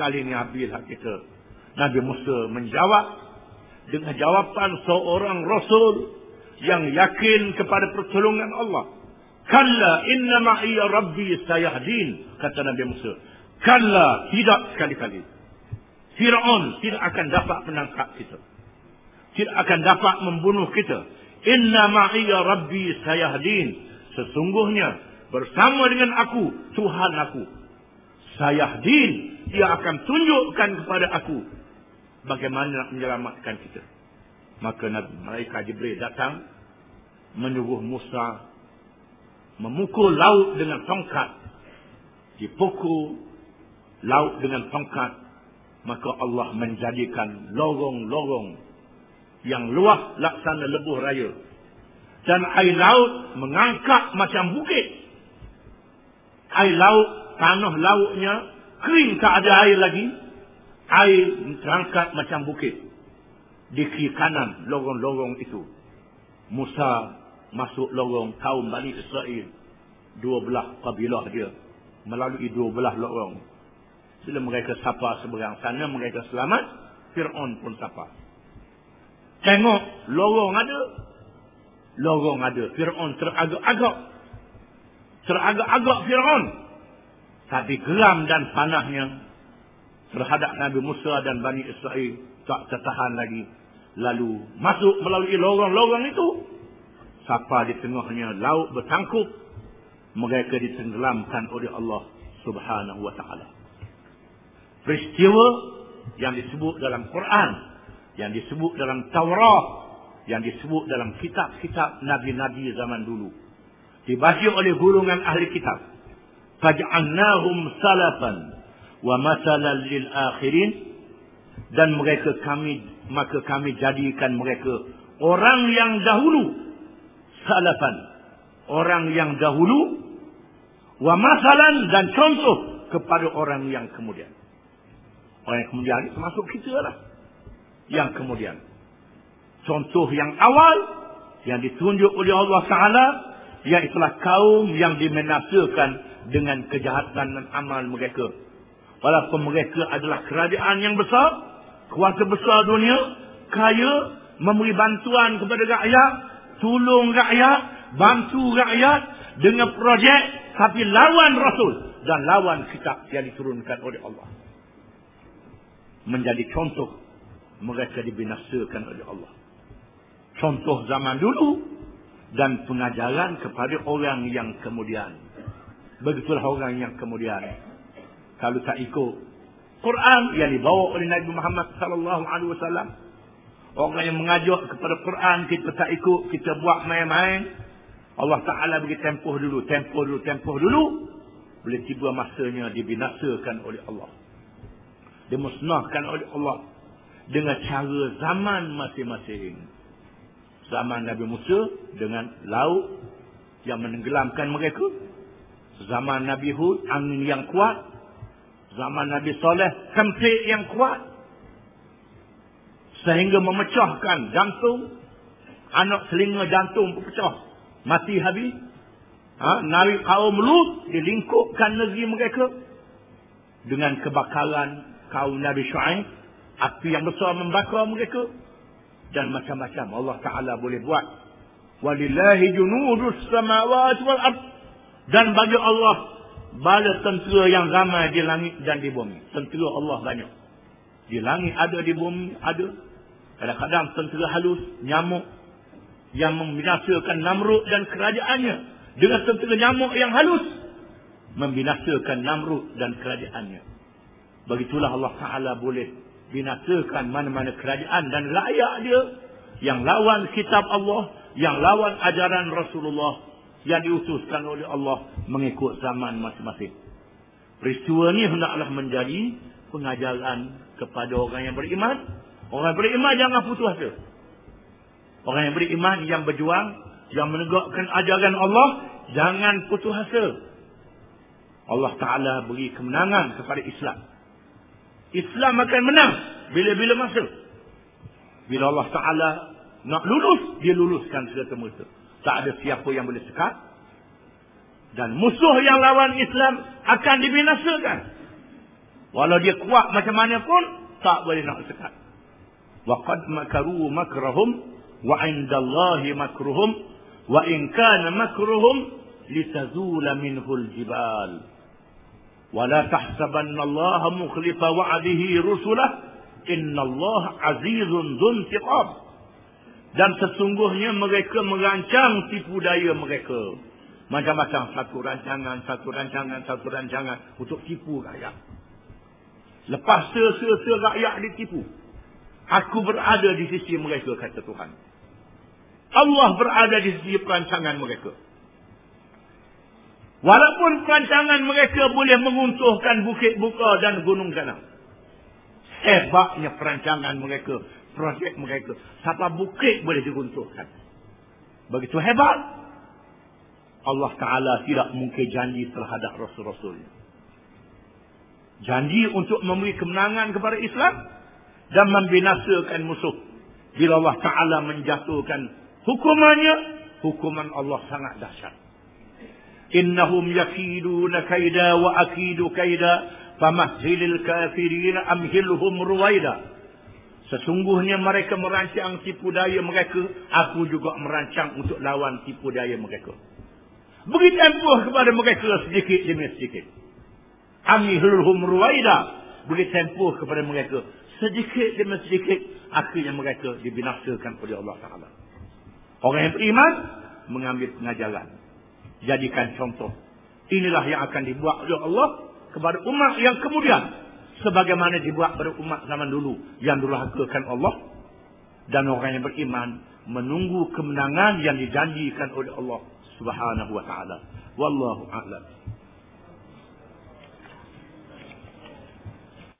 Kali ini habis hak kita. Nabi Musa menjawab dengan jawapan seorang Rasul yang yakin kepada pertolongan Allah. Kalla inna ma'iya rabbi sayahdin, kata Nabi Musa. Kalla, tidak sekali-kali. Fir'aun tidak akan dapat menangkap kita tidak akan dapat membunuh kita. Inna ma'iya rabbi sayahdin. Sesungguhnya bersama dengan aku, Tuhan aku. Sayahdin. Dia akan tunjukkan kepada aku. Bagaimana nak menyelamatkan kita. Maka Nabi Jibril datang. Menyuruh Musa. Memukul laut dengan tongkat. Dipukul laut dengan tongkat. Maka Allah menjadikan lorong-lorong yang luas laksana lebuh raya. Dan air laut mengangkat macam bukit. Air laut, tanah lautnya kering tak ada air lagi. Air terangkat macam bukit. Di kiri kanan lorong-lorong itu. Musa masuk lorong kaum Bani Israel. Dua belah kabilah dia. Melalui dua belah lorong. Sila mereka sapa seberang sana, mereka selamat. Fir'aun pun sapa. Tengok lorong ada. Lorong ada. Fir'aun teragak-agak. Teragak-agak Fir'aun. Tapi geram dan panahnya terhadap Nabi Musa dan Bani Israel tak tertahan lagi. Lalu masuk melalui lorong-lorong itu. Sampai di tengahnya laut bertangkup. Mereka ditenggelamkan oleh Allah subhanahu wa ta'ala. Peristiwa yang disebut dalam Quran. Yang disebut dalam Taurat. Yang disebut dalam kitab-kitab Nabi-Nabi zaman dulu. Dibaca oleh gulungan ahli kitab faj'alnahum salafan wa masalan lil akhirin dan mereka kami maka kami jadikan mereka orang yang dahulu salafan orang yang dahulu wa masalan dan contoh kepada orang yang kemudian orang yang kemudian ini termasuk kita lah yang kemudian contoh yang awal yang ditunjuk oleh Allah Taala iaitulah kaum yang dimenafikan dengan kejahatan dan amal mereka. Walaupun mereka adalah kerajaan yang besar, kuasa besar dunia, kaya, memberi bantuan kepada rakyat, tolong rakyat, bantu rakyat dengan projek, tapi lawan Rasul dan lawan kitab yang diturunkan oleh Allah. Menjadi contoh mereka dibinasakan oleh Allah. Contoh zaman dulu dan pengajaran kepada orang yang kemudian. Begitulah orang yang kemudian kalau tak ikut Quran yang dibawa oleh Nabi Muhammad sallallahu alaihi wasallam orang yang mengajak kepada Quran kita tak ikut kita buat main-main Allah Taala bagi tempoh dulu tempoh dulu tempoh dulu boleh tiba masanya dibinasakan oleh Allah dimusnahkan oleh Allah dengan cara zaman masing-masing zaman Nabi Musa dengan laut yang menenggelamkan mereka Zaman Nabi Hud, angin yang kuat. Zaman Nabi Soleh, kempit yang kuat. Sehingga memecahkan jantung. Anak selinga jantung pecah. Mati habis. Ha? Nabi kaum Lut dilingkupkan negeri mereka. Dengan kebakaran kaum Nabi Shu'aib. Api yang besar membakar mereka. Dan macam-macam Allah Ta'ala boleh buat. Walillahi junudus samawat wal ard. Dan bagi Allah bala tentera yang ramai di langit dan di bumi. Tentera Allah banyak. Di langit ada, di bumi ada. Kadang-kadang tentera halus, nyamuk yang membinasakan Namrud dan kerajaannya. Dengan tentera nyamuk yang halus membinasakan Namrud dan kerajaannya. Begitulah Allah Taala boleh binasakan mana-mana kerajaan dan rakyat dia yang lawan kitab Allah, yang lawan ajaran Rasulullah yang diutuskan oleh Allah mengikut zaman masing-masing. Peristiwa ini hendaklah menjadi pengajaran kepada orang yang beriman. Orang yang beriman jangan putus asa. Orang yang beriman yang berjuang, yang menegakkan ajaran Allah, jangan putus asa. Allah Ta'ala beri kemenangan kepada Islam. Islam akan menang bila-bila masa. Bila Allah Ta'ala nak lulus, dia luluskan segala mereka. Tak ada siapa yang boleh sekat. Dan musuh yang lawan Islam akan dibinasakan. Walau dia kuat macam mana pun, tak boleh nak sekat. وَقَدْ مَكَرُوا مَكْرَهُمْ وَعِنْدَ اللَّهِ مَكْرُهُمْ وَإِنْ كَانَ مَكْرُهُمْ لِتَزُولَ مِنْهُ الْجِبَالِ وَلَا تَحْسَبَنَّ اللَّهَ مُخْلِفَ وَعَدِهِ رُسُلَهِ إِنَّ اللَّهَ عَزِيزٌ ذُو انْتِقَامٍ dan sesungguhnya mereka merancang tipu daya mereka. Macam-macam satu rancangan, satu rancangan, satu rancangan untuk tipu rakyat. Lepas se-se rakyat ditipu. Aku berada di sisi mereka, kata Tuhan. Allah berada di sisi perancangan mereka. Walaupun perancangan mereka boleh menguntuhkan bukit buka dan gunung sana. Hebatnya perancangan mereka projek mereka. Sampai bukit boleh diruntuhkan. Begitu hebat. Allah Ta'ala tidak mungkin janji terhadap Rasul-Rasul. Janji untuk memberi kemenangan kepada Islam. Dan membinasakan musuh. Bila Allah Ta'ala menjatuhkan hukumannya. Hukuman Allah sangat dahsyat. Yakiduna kaida wa akidu kaida. Famahzilil kafirina amhilhum ruwaida. Sesungguhnya mereka merancang tipu daya mereka. Aku juga merancang untuk lawan tipu daya mereka. Beri tempoh kepada mereka sedikit demi sedikit. Amihulhum ruwaida. Beri tempoh kepada mereka. Sedikit demi sedikit. Akhirnya mereka dibinasakan oleh Allah Ta'ala. Orang yang beriman. Mengambil pengajaran. Jadikan contoh. Inilah yang akan dibuat oleh Allah. Kepada umat yang kemudian. Sebagaimana dibuat pada umat zaman dulu. Yang durhakakan Allah. Dan orang yang beriman. Menunggu kemenangan yang dijanjikan oleh Allah Subhanahu wa ta'ala. Wallahu a'lam.